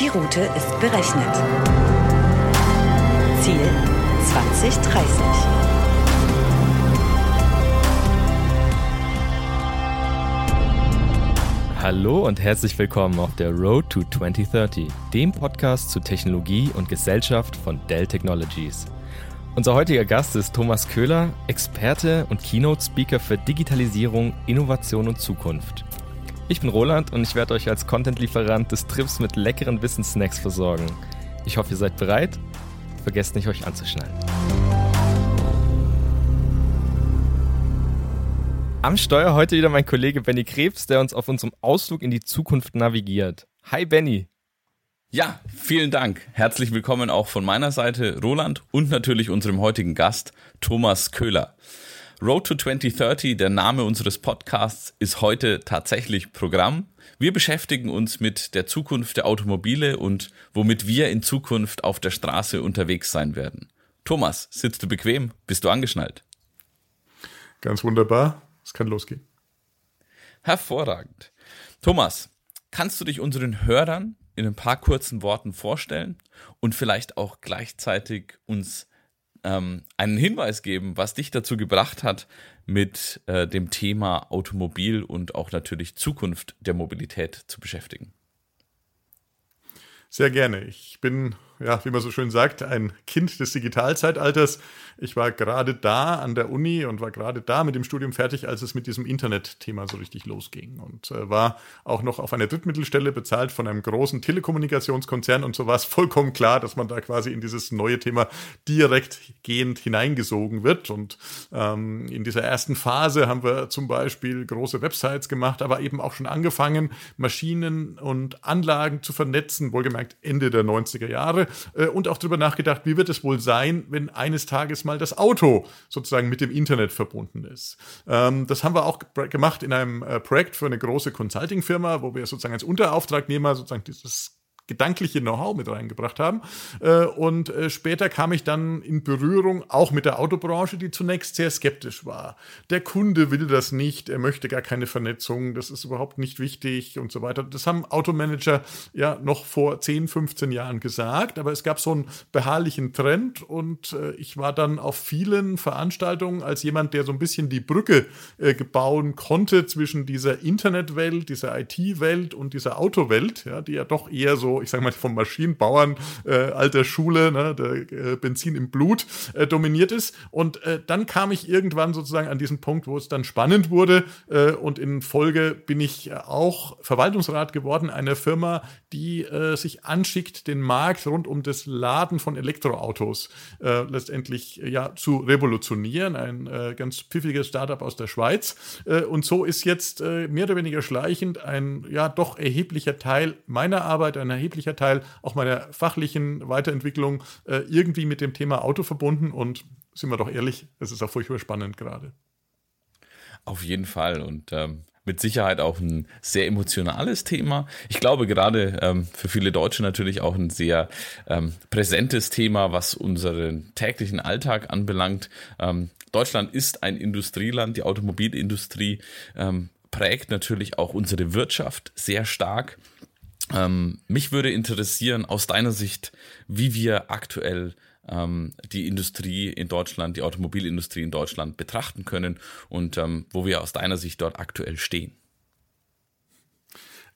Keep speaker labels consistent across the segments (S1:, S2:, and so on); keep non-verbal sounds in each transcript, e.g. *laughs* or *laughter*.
S1: Die Route ist berechnet. Ziel 2030.
S2: Hallo und herzlich willkommen auf der Road to 2030, dem Podcast zu Technologie und Gesellschaft von Dell Technologies. Unser heutiger Gast ist Thomas Köhler, Experte und Keynote-Speaker für Digitalisierung, Innovation und Zukunft. Ich bin Roland und ich werde euch als Content-Lieferant des Trips mit leckeren Wissenssnacks versorgen. Ich hoffe, ihr seid bereit. Vergesst nicht, euch anzuschnallen. Am Steuer heute wieder mein Kollege Benny Krebs, der uns auf unserem Ausflug in die Zukunft navigiert. Hi Benny.
S3: Ja, vielen Dank. Herzlich willkommen auch von meiner Seite, Roland, und natürlich unserem heutigen Gast, Thomas Köhler. Road to 2030, der Name unseres Podcasts, ist heute tatsächlich Programm. Wir beschäftigen uns mit der Zukunft der Automobile und womit wir in Zukunft auf der Straße unterwegs sein werden. Thomas, sitzt du bequem? Bist du angeschnallt?
S4: Ganz wunderbar. Es kann losgehen.
S3: Hervorragend. Thomas, kannst du dich unseren Hörern in ein paar kurzen Worten vorstellen und vielleicht auch gleichzeitig uns ähm, einen Hinweis geben, was dich dazu gebracht hat, mit äh, dem Thema Automobil und auch natürlich Zukunft der Mobilität zu beschäftigen.
S4: Sehr gerne. Ich bin ja, wie man so schön sagt, ein Kind des Digitalzeitalters. Ich war gerade da an der Uni und war gerade da mit dem Studium fertig, als es mit diesem Internet-Thema so richtig losging. Und äh, war auch noch auf einer Drittmittelstelle bezahlt von einem großen Telekommunikationskonzern. Und so war es vollkommen klar, dass man da quasi in dieses neue Thema direkt gehend hineingesogen wird. Und ähm, in dieser ersten Phase haben wir zum Beispiel große Websites gemacht, aber eben auch schon angefangen, Maschinen und Anlagen zu vernetzen, wohlgemerkt Ende der 90er Jahre äh, und auch darüber nachgedacht, wie wird es wohl sein, wenn eines Tages mal das Auto sozusagen mit dem Internet verbunden ist. Ähm, das haben wir auch gemacht in einem äh, Projekt für eine große Consulting-Firma, wo wir sozusagen als Unterauftragnehmer sozusagen dieses gedankliche Know-how mit reingebracht haben. Äh, und äh, später kam ich dann in Berührung auch mit der Autobranche, die zunächst sehr skeptisch war. Der Kunde will das nicht, er möchte gar keine Vernetzung, das ist überhaupt nicht wichtig und so weiter. Das haben Automanager ja noch vor 10, 15 Jahren gesagt, aber es gab so einen beharrlichen Trend und äh, ich war dann auf vielen Veranstaltungen als jemand, der so ein bisschen die Brücke bauen konnte zwischen dieser Internetwelt, dieser IT-Welt und dieser Autowelt, ja, die ja doch eher so ich sage mal, vom Maschinenbauern äh, alter Schule, ne, der äh, Benzin im Blut äh, dominiert ist. Und äh, dann kam ich irgendwann sozusagen an diesen Punkt, wo es dann spannend wurde. Äh, und in Folge bin ich auch Verwaltungsrat geworden einer Firma, die äh, sich anschickt, den Markt rund um das Laden von Elektroautos äh, letztendlich äh, ja zu revolutionieren. Ein äh, ganz pfiffiges Startup aus der Schweiz. Äh, und so ist jetzt äh, mehr oder weniger schleichend ein ja doch erheblicher Teil meiner Arbeit, ein erheblicher erheblicher Teil auch meiner fachlichen Weiterentwicklung äh, irgendwie mit dem Thema Auto verbunden und sind wir doch ehrlich, es ist auch furchtbar spannend gerade.
S3: Auf jeden Fall und ähm, mit Sicherheit auch ein sehr emotionales Thema. Ich glaube gerade ähm, für viele Deutsche natürlich auch ein sehr ähm, präsentes Thema, was unseren täglichen Alltag anbelangt. Ähm, Deutschland ist ein Industrieland, die Automobilindustrie ähm, prägt natürlich auch unsere Wirtschaft sehr stark. Ähm, mich würde interessieren, aus deiner Sicht, wie wir aktuell ähm, die Industrie in Deutschland, die Automobilindustrie in Deutschland betrachten können und ähm, wo wir aus deiner Sicht dort aktuell stehen.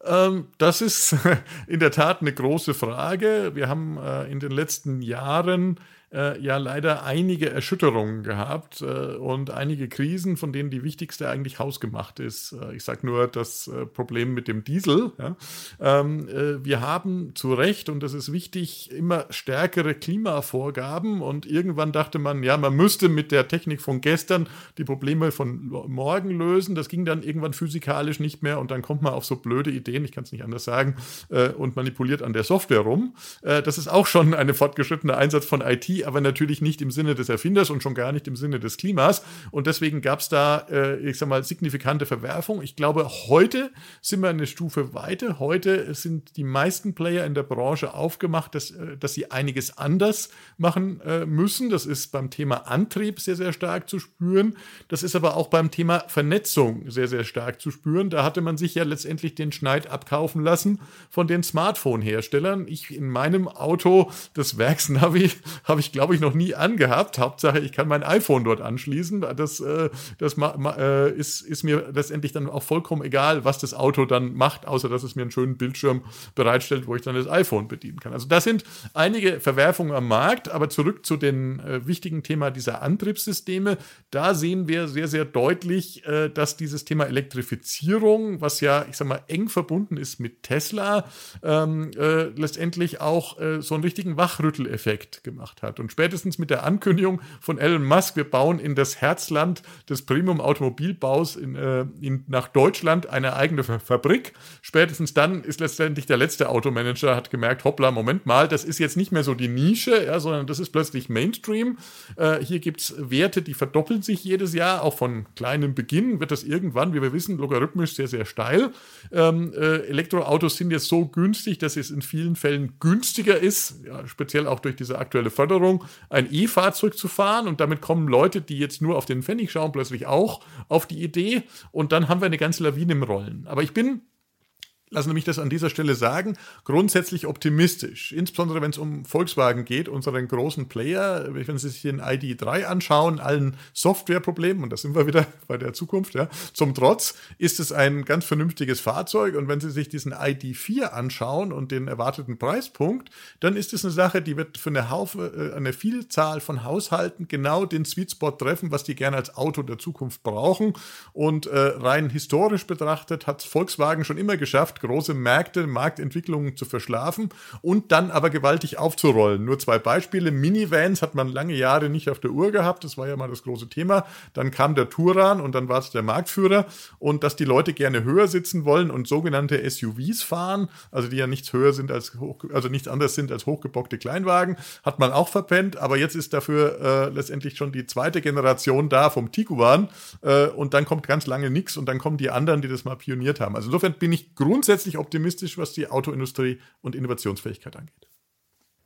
S4: Ähm, das ist *laughs* in der Tat eine große Frage. Wir haben äh, in den letzten Jahren äh, ja leider einige Erschütterungen gehabt äh, und einige Krisen, von denen die wichtigste eigentlich hausgemacht ist. Äh, ich sage nur das äh, Problem mit dem Diesel. Ja. Ähm, äh, wir haben zu Recht, und das ist wichtig, immer stärkere Klimavorgaben und irgendwann dachte man, ja, man müsste mit der Technik von gestern die Probleme von morgen lösen. Das ging dann irgendwann physikalisch nicht mehr und dann kommt man auf so blöde Ideen, ich kann es nicht anders sagen, äh, und manipuliert an der Software rum. das ist auch schon ein fortgeschrittener Einsatz von IT, Aber natürlich nicht im Sinne des Erfinders und schon gar nicht im Sinne des Klimas. Und deswegen gab es da, äh, ich sag mal, signifikante Verwerfung. Ich glaube, heute sind wir eine Stufe weiter. Heute sind die meisten Player in der Branche aufgemacht, dass, äh, dass sie einiges anders machen äh, müssen. Das ist beim Thema Antrieb sehr, sehr stark zu spüren. Das ist aber auch beim Thema Vernetzung sehr, sehr stark zu spüren. Da hatte man sich ja letztendlich den Schneid abkaufen lassen von den Smartphone-Herstellern. Ich in meinem Auto, das Werksnavi, *laughs* habe ich, glaube ich, noch nie angehabt. Hauptsache, ich kann mein iPhone dort anschließen. Das, äh, das äh, ist, ist mir letztendlich dann auch vollkommen egal, was das Auto dann macht, außer dass es mir einen schönen Bildschirm bereitstellt, wo ich dann das iPhone bedienen kann. Also das sind einige Verwerfungen am Markt, aber zurück zu dem äh, wichtigen Thema dieser Antriebssysteme. Da sehen wir sehr, sehr deutlich, äh, dass dieses Thema Elektrifizierung, was ja, ich sag mal, eng verbunden ist mit Tesla, ähm, äh, letztendlich auch äh, so einen richtigen Wachrütteleffekt gemacht hat. Und spätestens mit der Ankündigung von Elon Musk, wir bauen in das Herzland des Premium-Automobilbaus äh, nach Deutschland eine eigene Fabrik. Spätestens dann ist letztendlich der letzte Automanager, hat gemerkt, hoppla, Moment mal, das ist jetzt nicht mehr so die Nische, ja, sondern das ist plötzlich Mainstream. Äh, hier gibt es Werte, die verdoppeln sich jedes Jahr, auch von kleinem Beginn wird das irgendwann, wie wir wissen, logarithmisch sehr, sehr steil. Ähm, äh, Elektroautos sind jetzt so günstig, dass es in vielen Fällen günstiger ist, ja, speziell auch durch diese aktuelle Förderung, ein E-Fahrzeug zu fahren und damit kommen Leute, die jetzt nur auf den Pfennig schauen, plötzlich auch auf die Idee und dann haben wir eine ganze Lawine im Rollen. Aber ich bin lassen Sie mich das an dieser Stelle sagen, grundsätzlich optimistisch. Insbesondere wenn es um Volkswagen geht, unseren großen Player. Wenn Sie sich den ID3 anschauen, allen Softwareproblemen, und da sind wir wieder *laughs* bei der Zukunft, ja, zum Trotz ist es ein ganz vernünftiges Fahrzeug. Und wenn Sie sich diesen ID4 anschauen und den erwarteten Preispunkt, dann ist es eine Sache, die wird für eine, Haufe, äh, eine Vielzahl von Haushalten genau den Sweet Spot treffen, was die gerne als Auto der Zukunft brauchen. Und äh, rein historisch betrachtet hat Volkswagen schon immer geschafft, große Märkte, Marktentwicklungen zu verschlafen und dann aber gewaltig aufzurollen. Nur zwei Beispiele. Minivans hat man lange Jahre nicht auf der Uhr gehabt. Das war ja mal das große Thema. Dann kam der Touran und dann war es der Marktführer. Und dass die Leute gerne höher sitzen wollen und sogenannte SUVs fahren, also die ja nichts höher sind als hoch, also nichts anderes sind als hochgebockte Kleinwagen, hat man auch verpennt. Aber jetzt ist dafür äh, letztendlich schon die zweite Generation da vom Tiguan. Äh, und dann kommt ganz lange nichts und dann kommen die anderen, die das mal pioniert haben. Also insofern bin ich grundsätzlich grundsätzlich optimistisch, was die Autoindustrie und Innovationsfähigkeit angeht.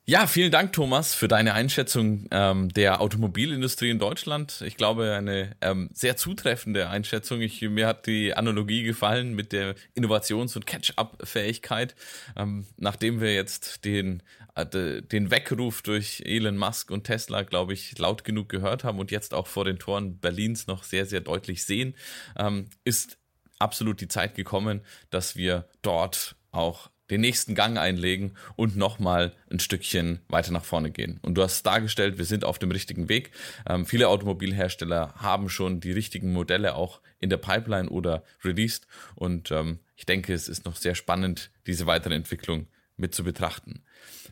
S3: Ja, vielen Dank, Thomas, für deine Einschätzung ähm, der Automobilindustrie in Deutschland. Ich glaube, eine ähm, sehr zutreffende Einschätzung. Ich, mir hat die Analogie gefallen mit der Innovations- und Catch-up-Fähigkeit. Ähm, nachdem wir jetzt den, äh, den Weckruf durch Elon Musk und Tesla, glaube ich, laut genug gehört haben und jetzt auch vor den Toren Berlins noch sehr, sehr deutlich sehen, ähm, ist absolut die Zeit gekommen, dass wir dort auch den nächsten Gang einlegen und nochmal ein Stückchen weiter nach vorne gehen. Und du hast dargestellt, wir sind auf dem richtigen Weg. Ähm, viele Automobilhersteller haben schon die richtigen Modelle auch in der Pipeline oder released. Und ähm, ich denke, es ist noch sehr spannend, diese weitere Entwicklung mit zu betrachten.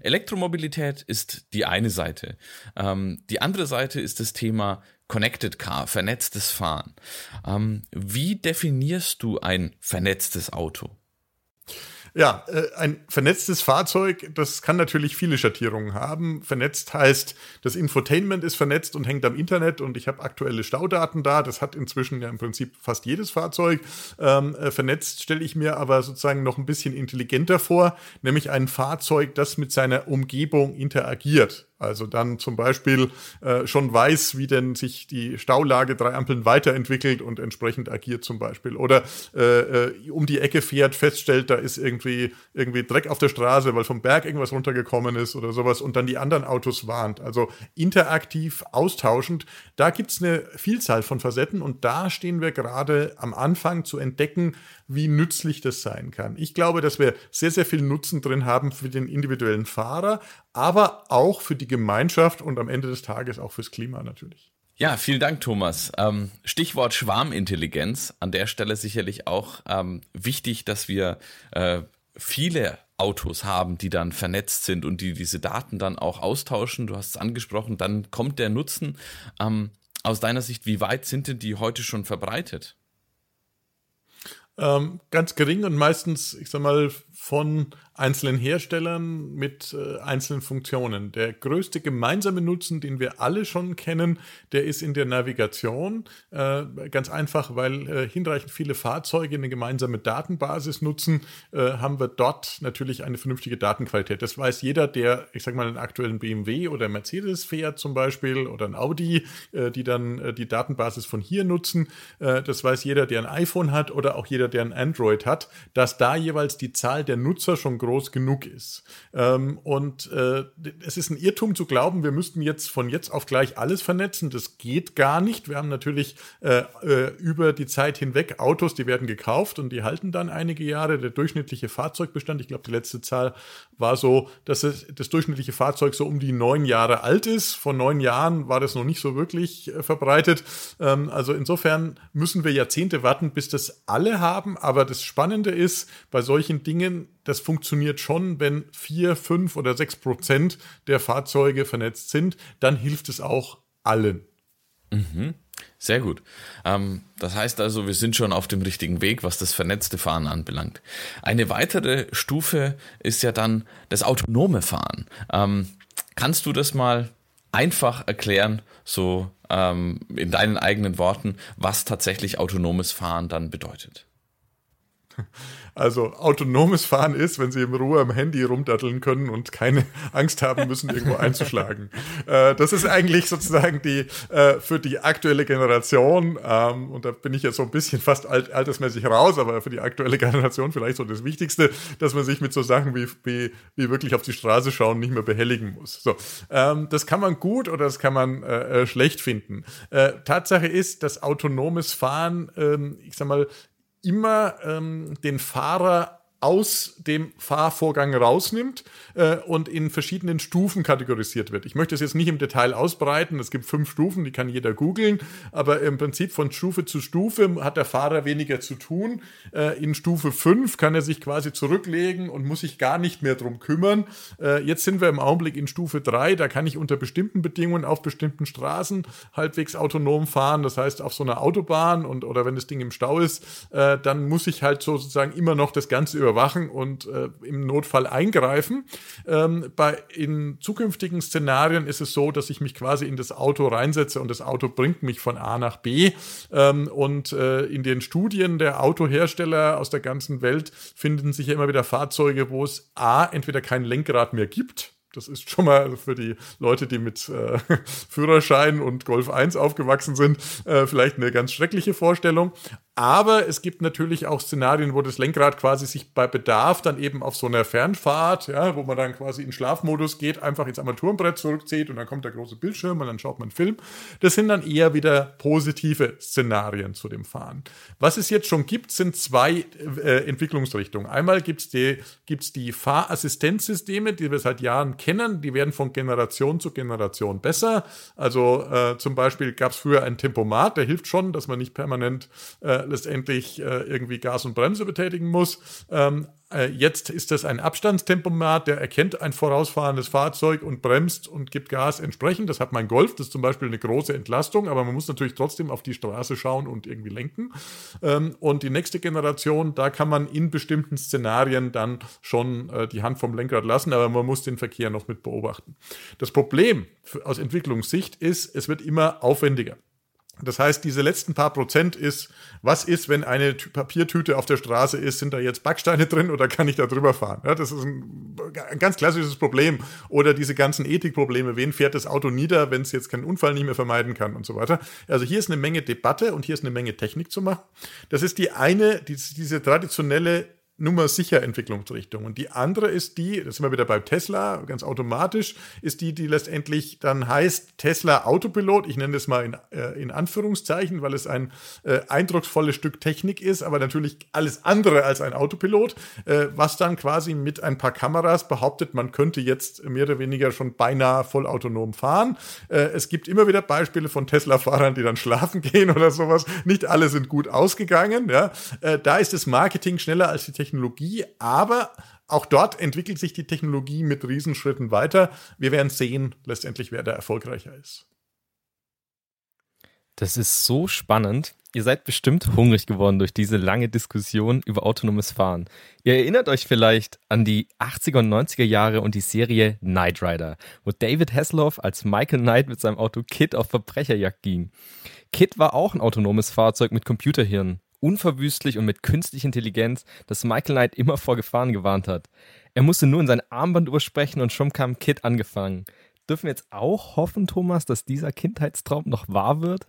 S3: Elektromobilität ist die eine Seite. Ähm, die andere Seite ist das Thema Connected Car, vernetztes Fahren. Ähm, wie definierst du ein vernetztes Auto?
S4: Ja, äh, ein vernetztes Fahrzeug, das kann natürlich viele Schattierungen haben. Vernetzt heißt, das Infotainment ist vernetzt und hängt am Internet und ich habe aktuelle Staudaten da. Das hat inzwischen ja im Prinzip fast jedes Fahrzeug. Ähm, äh, vernetzt stelle ich mir aber sozusagen noch ein bisschen intelligenter vor, nämlich ein Fahrzeug, das mit seiner Umgebung interagiert. Also dann zum Beispiel äh, schon weiß, wie denn sich die Staulage drei Ampeln weiterentwickelt und entsprechend agiert zum Beispiel. Oder äh, äh, um die Ecke fährt, feststellt, da ist irgendwie, irgendwie Dreck auf der Straße, weil vom Berg irgendwas runtergekommen ist oder sowas und dann die anderen Autos warnt. Also interaktiv, austauschend. Da gibt's eine Vielzahl von Facetten und da stehen wir gerade am Anfang zu entdecken, wie nützlich das sein kann. Ich glaube, dass wir sehr, sehr viel Nutzen drin haben für den individuellen Fahrer, aber auch für die Gemeinschaft und am Ende des Tages auch fürs Klima natürlich.
S3: Ja, vielen Dank, Thomas. Ähm, Stichwort Schwarmintelligenz. An der Stelle sicherlich auch ähm, wichtig, dass wir äh, viele Autos haben, die dann vernetzt sind und die diese Daten dann auch austauschen. Du hast es angesprochen, dann kommt der Nutzen. Ähm, aus deiner Sicht, wie weit sind denn die heute schon verbreitet?
S4: ähm, ganz gering und meistens, ich sag mal, von einzelnen Herstellern mit äh, einzelnen Funktionen. Der größte gemeinsame Nutzen, den wir alle schon kennen, der ist in der Navigation. Äh, ganz einfach, weil äh, hinreichend viele Fahrzeuge eine gemeinsame Datenbasis nutzen, äh, haben wir dort natürlich eine vernünftige Datenqualität. Das weiß jeder, der, ich sage mal, einen aktuellen BMW oder Mercedes fährt zum Beispiel oder ein Audi, äh, die dann äh, die Datenbasis von hier nutzen. das weiß jeder, der ein iPhone hat oder auch jeder, der ein Android hat, dass da jeweils die Zahl der Nutzer schon groß genug ist. Ähm, und äh, es ist ein Irrtum zu glauben, wir müssten jetzt von jetzt auf gleich alles vernetzen. Das geht gar nicht. Wir haben natürlich äh, äh, über die Zeit hinweg Autos, die werden gekauft und die halten dann einige Jahre. Der durchschnittliche Fahrzeugbestand, ich glaube, die letzte Zahl war so, dass es, das durchschnittliche Fahrzeug so um die neun Jahre alt ist. Vor neun Jahren war das noch nicht so wirklich äh, verbreitet. Ähm, also insofern müssen wir Jahrzehnte warten, bis das alle haben. Aber das Spannende ist, bei solchen Dingen, das funktioniert schon, wenn vier, fünf oder sechs Prozent der Fahrzeuge vernetzt sind, dann hilft es auch allen.
S3: Mhm. Sehr gut. Ähm, das heißt also, wir sind schon auf dem richtigen Weg, was das vernetzte Fahren anbelangt. Eine weitere Stufe ist ja dann das autonome Fahren. Ähm, kannst du das mal einfach erklären, so ähm, in deinen eigenen Worten, was tatsächlich autonomes Fahren dann bedeutet?
S4: Also autonomes Fahren ist, wenn Sie in Ruhe am Handy rumdatteln können und keine Angst haben müssen, irgendwo *laughs* einzuschlagen. Äh, das ist eigentlich sozusagen die äh, für die aktuelle Generation, ähm, und da bin ich jetzt so ein bisschen fast alt, altersmäßig raus, aber für die aktuelle Generation vielleicht so das Wichtigste, dass man sich mit so Sachen wie, wie, wie wirklich auf die Straße schauen nicht mehr behelligen muss. So, ähm, das kann man gut oder das kann man äh, äh schlecht finden. Äh, Tatsache ist, dass autonomes Fahren, ähm, ich sag mal, immer ähm, den Fahrer aus dem Fahrvorgang rausnimmt äh, und in verschiedenen Stufen kategorisiert wird. Ich möchte es jetzt nicht im Detail ausbreiten. Es gibt fünf Stufen, die kann jeder googeln, aber im Prinzip von Stufe zu Stufe hat der Fahrer weniger zu tun. Äh, in Stufe 5 kann er sich quasi zurücklegen und muss sich gar nicht mehr drum kümmern. Äh, jetzt sind wir im Augenblick in Stufe 3, da kann ich unter bestimmten Bedingungen auf bestimmten Straßen halbwegs autonom fahren. Das heißt, auf so einer Autobahn und oder wenn das Ding im Stau ist, äh, dann muss ich halt sozusagen immer noch das Ganze überwachen und äh, im Notfall eingreifen. Ähm, bei, in zukünftigen Szenarien ist es so, dass ich mich quasi in das Auto reinsetze und das Auto bringt mich von A nach B. Ähm, und äh, in den Studien der Autohersteller aus der ganzen Welt finden sich ja immer wieder Fahrzeuge, wo es A, entweder kein Lenkrad mehr gibt, das ist schon mal für die Leute, die mit äh, *laughs* Führerschein und Golf 1 aufgewachsen sind, äh, vielleicht eine ganz schreckliche Vorstellung. Aber es gibt natürlich auch Szenarien, wo das Lenkrad quasi sich bei Bedarf dann eben auf so einer Fernfahrt, ja, wo man dann quasi in Schlafmodus geht, einfach ins Armaturenbrett zurückzieht und dann kommt der große Bildschirm und dann schaut man einen Film. Das sind dann eher wieder positive Szenarien zu dem Fahren. Was es jetzt schon gibt, sind zwei äh, Entwicklungsrichtungen. Einmal gibt es die, gibt's die Fahrassistenzsysteme, die wir seit Jahren kennen. Die werden von Generation zu Generation besser. Also äh, zum Beispiel gab es früher ein Tempomat, der hilft schon, dass man nicht permanent äh, letztendlich äh, irgendwie Gas und Bremse betätigen muss. Ähm, äh, jetzt ist das ein Abstandstempomat, der erkennt ein vorausfahrendes Fahrzeug und bremst und gibt Gas entsprechend. Das hat mein Golf, das ist zum Beispiel eine große Entlastung, aber man muss natürlich trotzdem auf die Straße schauen und irgendwie lenken. Ähm, und die nächste Generation, da kann man in bestimmten Szenarien dann schon äh, die Hand vom Lenkrad lassen, aber man muss den Verkehr noch mit beobachten. Das Problem aus Entwicklungssicht ist, es wird immer aufwendiger. Das heißt, diese letzten paar Prozent ist, was ist, wenn eine Papiertüte auf der Straße ist, sind da jetzt Backsteine *laughs* drin oder kann ich da drüber fahren? Ja, das ist ein, ein, ganz klassisches Problem. Oder diese ganzen Ethikprobleme, wen fährt das Auto nieder, wenn es jetzt keinen Unfall nicht mehr vermeiden kann und so weiter. Also hier ist eine Menge Debatte und hier ist eine Menge Technik zu machen. Das ist die eine, die, diese traditionelle Nummer sicher Entwicklungsrichtung. Und die andere ist die, das sind wir wieder bei Tesla, ganz automatisch, ist die, die letztendlich dann heißt Tesla Autopilot. Ich nenne das mal in, äh, in Anführungszeichen, weil es ein äh, eindrucksvolles Stück Technik ist, aber natürlich alles andere als ein Autopilot, äh, was dann quasi mit ein paar Kameras behauptet, man könnte jetzt mehr oder weniger schon beinahe vollautonom fahren. Äh, es gibt immer wieder Beispiele von Tesla-Fahrern, die dann schlafen *laughs* gehen oder sowas. Nicht alle sind gut ausgegangen. Ja? Äh, da ist das Marketing schneller als die Technik Technologie, aber auch dort entwickelt sich die Technologie mit Riesenschritten weiter. Wir werden sehen, letztendlich, wer da erfolgreicher ist.
S2: Das ist so spannend. Ihr seid bestimmt hungrig geworden durch diese lange Diskussion über autonomes Fahren. Ihr erinnert euch vielleicht an die 80er und 90er Jahre und die Serie Knight Rider, wo David Hasselhoff als Michael Knight mit seinem Auto Kit auf Verbrecherjagd ging. Kit war auch ein autonomes Fahrzeug mit Computerhirn, unverwüstlich und mit künstlicher Intelligenz, das Michael Knight immer vor Gefahren gewarnt hat. Er musste nur in sein Armband übersprechen und schon kam Kit angefangen. Dürfen wir jetzt auch hoffen, Thomas, dass dieser Kindheitstraum noch wahr wird?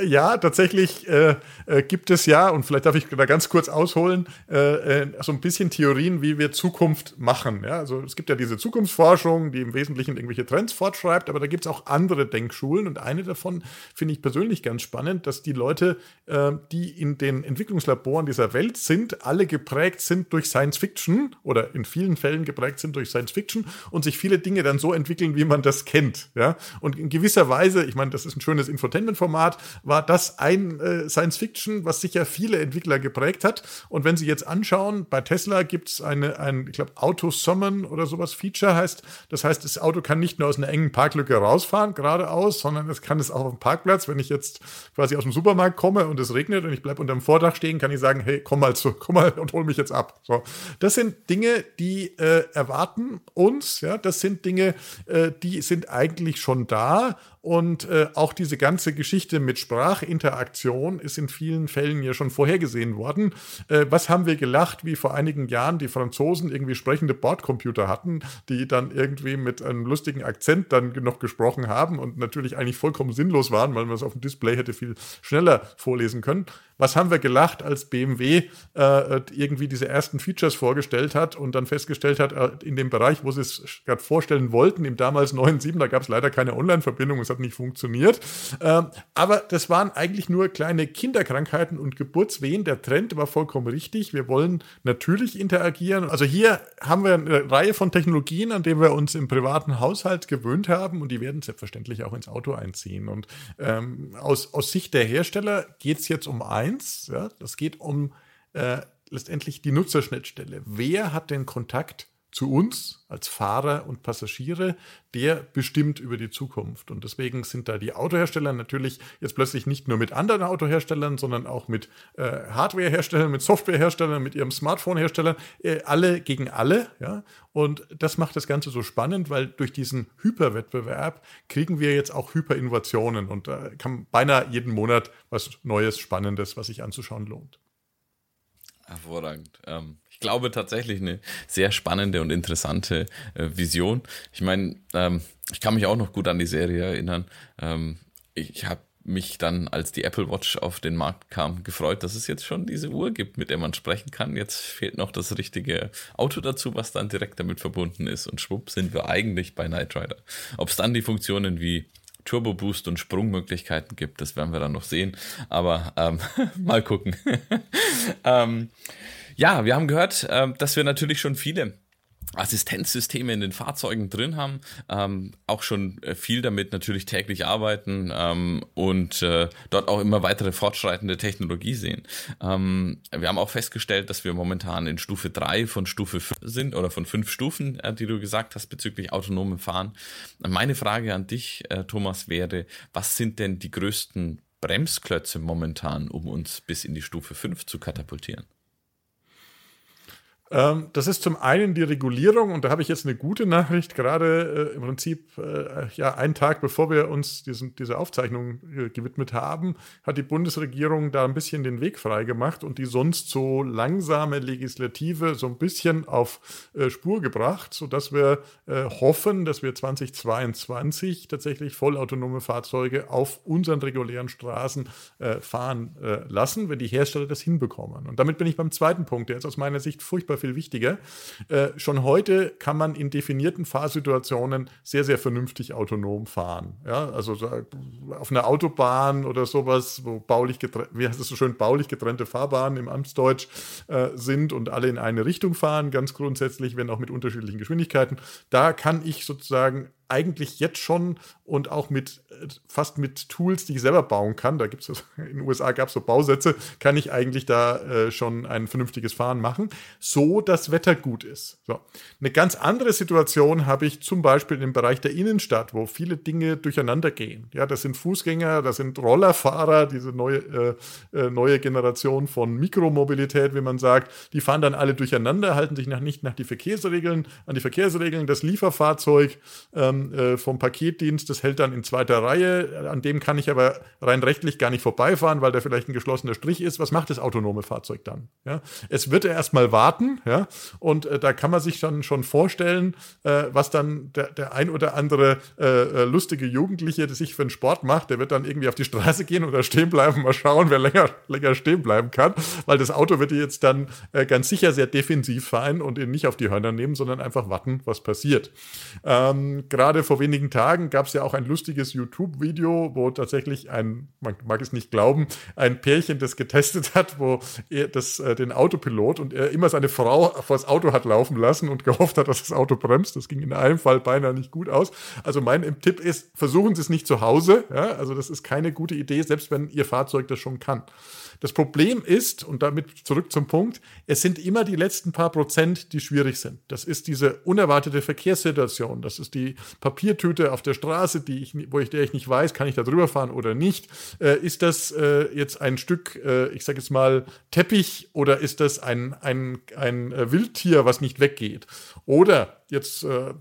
S4: Äh, ja, tatsächlich äh, äh, gibt es ja, und vielleicht darf ich da ganz kurz ausholen, äh, äh, so ein bisschen Theorien, wie wir Zukunft machen. Ja? Also es gibt ja diese Zukunftsforschung, die im Wesentlichen irgendwelche Trends fortschreibt, aber da gibt es auch andere Denkschulen und eine davon finde ich persönlich ganz spannend, dass die Leute, äh, die in den Entwicklungslaboren dieser Welt sind, alle geprägt sind durch Science Fiction oder in vielen Fällen geprägt sind durch Science Fiction und sich viele Dinge dann so entwickeln, wie man das kennt. Ja? Und in gewisser Weise, ich meine, das ist ein schönes Infotainment Format war das ein äh, Science Fiction, was sicher viele Entwickler geprägt hat. Und wenn Sie jetzt anschauen, bei Tesla gibt es eine, ein, ich glaube, Auto Summon oder sowas Feature heißt. Das heißt, das Auto kann nicht nur aus einer engen Parklücke rausfahren, geradeaus, sondern es kann es auch auf dem Parkplatz. Wenn ich jetzt quasi aus dem Supermarkt komme und es regnet und ich bleibe unter dem Vordach stehen, kann ich sagen, hey, komm mal zu, komm mal und hol mich jetzt ab. So. Das sind Dinge, die äh, erwarten uns, ja, das sind Dinge, äh, die sind eigentlich schon da und äh, auch diese ganze Geschichte mit Sprachinteraktion ist in vielen Fällen ja schon vorhergesehen worden. Äh, was haben wir gelacht, wie vor einigen Jahren die Franzosen irgendwie sprechende Bordcomputer hatten, die dann irgendwie mit einem lustigen Akzent dann noch gesprochen haben und natürlich eigentlich vollkommen sinnlos waren, weil man es auf dem Display hätte viel schneller vorlesen können. Was haben wir gelacht, als BMW äh, irgendwie diese ersten Features vorgestellt hat und dann festgestellt hat, äh, in dem Bereich, wo sie es gerade vorstellen wollten, im damals 9.7, da gab es leider keine Online-Verbindung, es hat nicht funktioniert. Ähm, aber das waren eigentlich nur kleine Kinderkrankheiten und Geburtswehen. Der Trend war vollkommen richtig. Wir wollen natürlich interagieren. Also hier haben wir eine Reihe von Technologien, an denen wir uns im privaten Haushalt gewöhnt haben und die werden selbstverständlich auch ins Auto einziehen. Und ähm, aus, aus Sicht der Hersteller geht es jetzt um ein eins, ja, das geht um äh, letztendlich die Nutzerschnittstelle. Wer hat den Kontakt zu uns als Fahrer und Passagiere, der bestimmt über die Zukunft. Und deswegen sind da die Autohersteller natürlich jetzt plötzlich nicht nur mit anderen Autoherstellern, sondern auch mit äh, Hardwareherstellern, mit Softwareherstellern, mit ihrem Smartphone-Herstellern, äh, alle gegen alle. Ja? Und das macht das Ganze so spannend, weil durch diesen Hyperwettbewerb kriegen wir jetzt auch Hyperinnovationen und da äh, kann beinahe jeden Monat was Neues, Spannendes, was sich anzuschauen lohnt.
S3: Hervorragend. Ähm, ich glaube tatsächlich eine sehr spannende und interessante äh, Vision. Ich meine, ähm, ich kann mich auch noch gut an die Serie erinnern. Ähm, ich habe mich dann, als die Apple Watch auf den Markt kam, gefreut, dass es jetzt schon diese Uhr gibt, mit der man sprechen kann. Jetzt fehlt noch das richtige Auto dazu, was dann direkt damit verbunden ist. Und schwupp sind wir eigentlich bei Knight Rider. Ob es dann die Funktionen wie Turbo Boost und Sprungmöglichkeiten gibt. Das werden wir dann noch sehen. Aber ähm, *laughs* mal gucken. *laughs* ähm, ja, wir haben gehört, äh, dass wir natürlich schon viele Assistenzsysteme in den Fahrzeugen drin haben, ähm, auch schon äh, viel damit natürlich täglich arbeiten ähm, und äh, dort auch immer weitere fortschreitende Technologie sehen. Ähm, wir haben auch festgestellt, dass wir momentan in Stufe 3 von Stufe 5 sind oder von fünf Stufen, äh, die du gesagt hast bezüglich autonomem Fahren. Meine Frage an dich, äh, Thomas, wäre, was sind denn die größten Bremsklötze momentan, um uns bis in die Stufe 5 zu katapultieren?
S4: Ähm, das ist zum einen die Regulierung und da habe ich jetzt eine gute Nachricht. Gerade äh, im Prinzip äh, ja einen Tag bevor wir uns diesen, dieser Aufzeichnung äh, gewidmet haben, hat die Bundesregierung da ein bisschen den Weg freigemacht und die sonst so langsame Legislative so ein bisschen auf äh, Spur gebracht, sodass wir äh, hoffen, dass wir 2022 tatsächlich vollautonome Fahrzeuge auf unseren regulären Straßen äh, fahren lassen, wenn die Hersteller das hinbekommen. Und damit bin ich beim zweiten Punkt, der ist aus meiner Sicht furchtbar viel wichtiger. Äh, schon heute kann man in definierten Fahrsituationen sehr, sehr vernünftig autonom fahren. Ja, also auf einer Autobahn oder sowas, wo baulich getrennt, wie heißt es so schön, baulich getrennte Fahrbahnen im Amtsdeutsch äh, sind und alle in eine Richtung fahren, ganz grundsätzlich, wenn auch mit unterschiedlichen Geschwindigkeiten. Da kann ich sozusagen eigentlich jetzt schon und auch mit fast mit Tools, die ich selber bauen kann, da gibt es *laughs* in den USA gab es so Bausätze, kann ich eigentlich da äh, schon ein vernünftiges Fahren machen, so das Wetter gut ist. So. Eine ganz andere Situation habe ich zum Beispiel im Bereich der Innenstadt, wo viele Dinge durcheinander gehen. Ja, das sind Fußgänger, das sind Rollerfahrer, diese neue, äh, äh, neue Generation von Mikromobilität, wie man sagt, die fahren dann alle durcheinander, halten sich nach, nicht nach die Verkehrsregeln, an die Verkehrsregeln. Das Lieferfahrzeug ähm, äh, vom Paketdienst, das hält dann in zweiter Reihe, an dem kann ich aber rein rechtlich gar nicht vorbeifahren, weil da vielleicht ein geschlossener Strich ist. Was macht das autonome Fahrzeug dann? Ja? Es wird erstmal warten, ja, und äh, da kann man sich dann schon vorstellen, äh, was dann der, der ein oder andere äh, äh lustige Jugendliche, der sich für einen Sport macht, der wird dann irgendwie auf die Straße gehen oder stehen bleiben, mal schauen, wer länger, länger stehen bleiben kann, weil das Auto wird jetzt dann äh, ganz sicher sehr defensiv fahren und ihn nicht auf die Hörner nehmen, sondern einfach warten, was passiert. Ähm, Gerade vor wenigen Tagen gab es ja auch ein lustiges YouTube-Video, wo tatsächlich ein, man mag es nicht glauben, ein Pärchen das getestet hat, wo er das, äh, den Autopilot und er immer seine Frau vors Auto hat laufen lassen und gehofft hat, dass das Auto bremst. Das ging in einem Fall beinahe nicht gut aus. Also mein Tipp ist, versuchen Sie es nicht zu Hause. Ja? Also das ist keine gute Idee, selbst wenn Ihr Fahrzeug das schon kann. Das Problem ist, und damit zurück zum Punkt, es sind immer die letzten paar Prozent, die schwierig sind. Das ist diese unerwartete Verkehrssituation. Das ist die Papiertüte auf der Straße, die ich, wo ich, der ich nicht weiß, kann ich da drüber fahren oder nicht. Äh, ist das äh, jetzt ein Stück, äh, ich sage jetzt mal, Teppich oder ist das ein, ein, ein äh, Wildtier, was nicht weggeht? Oder jetzt äh,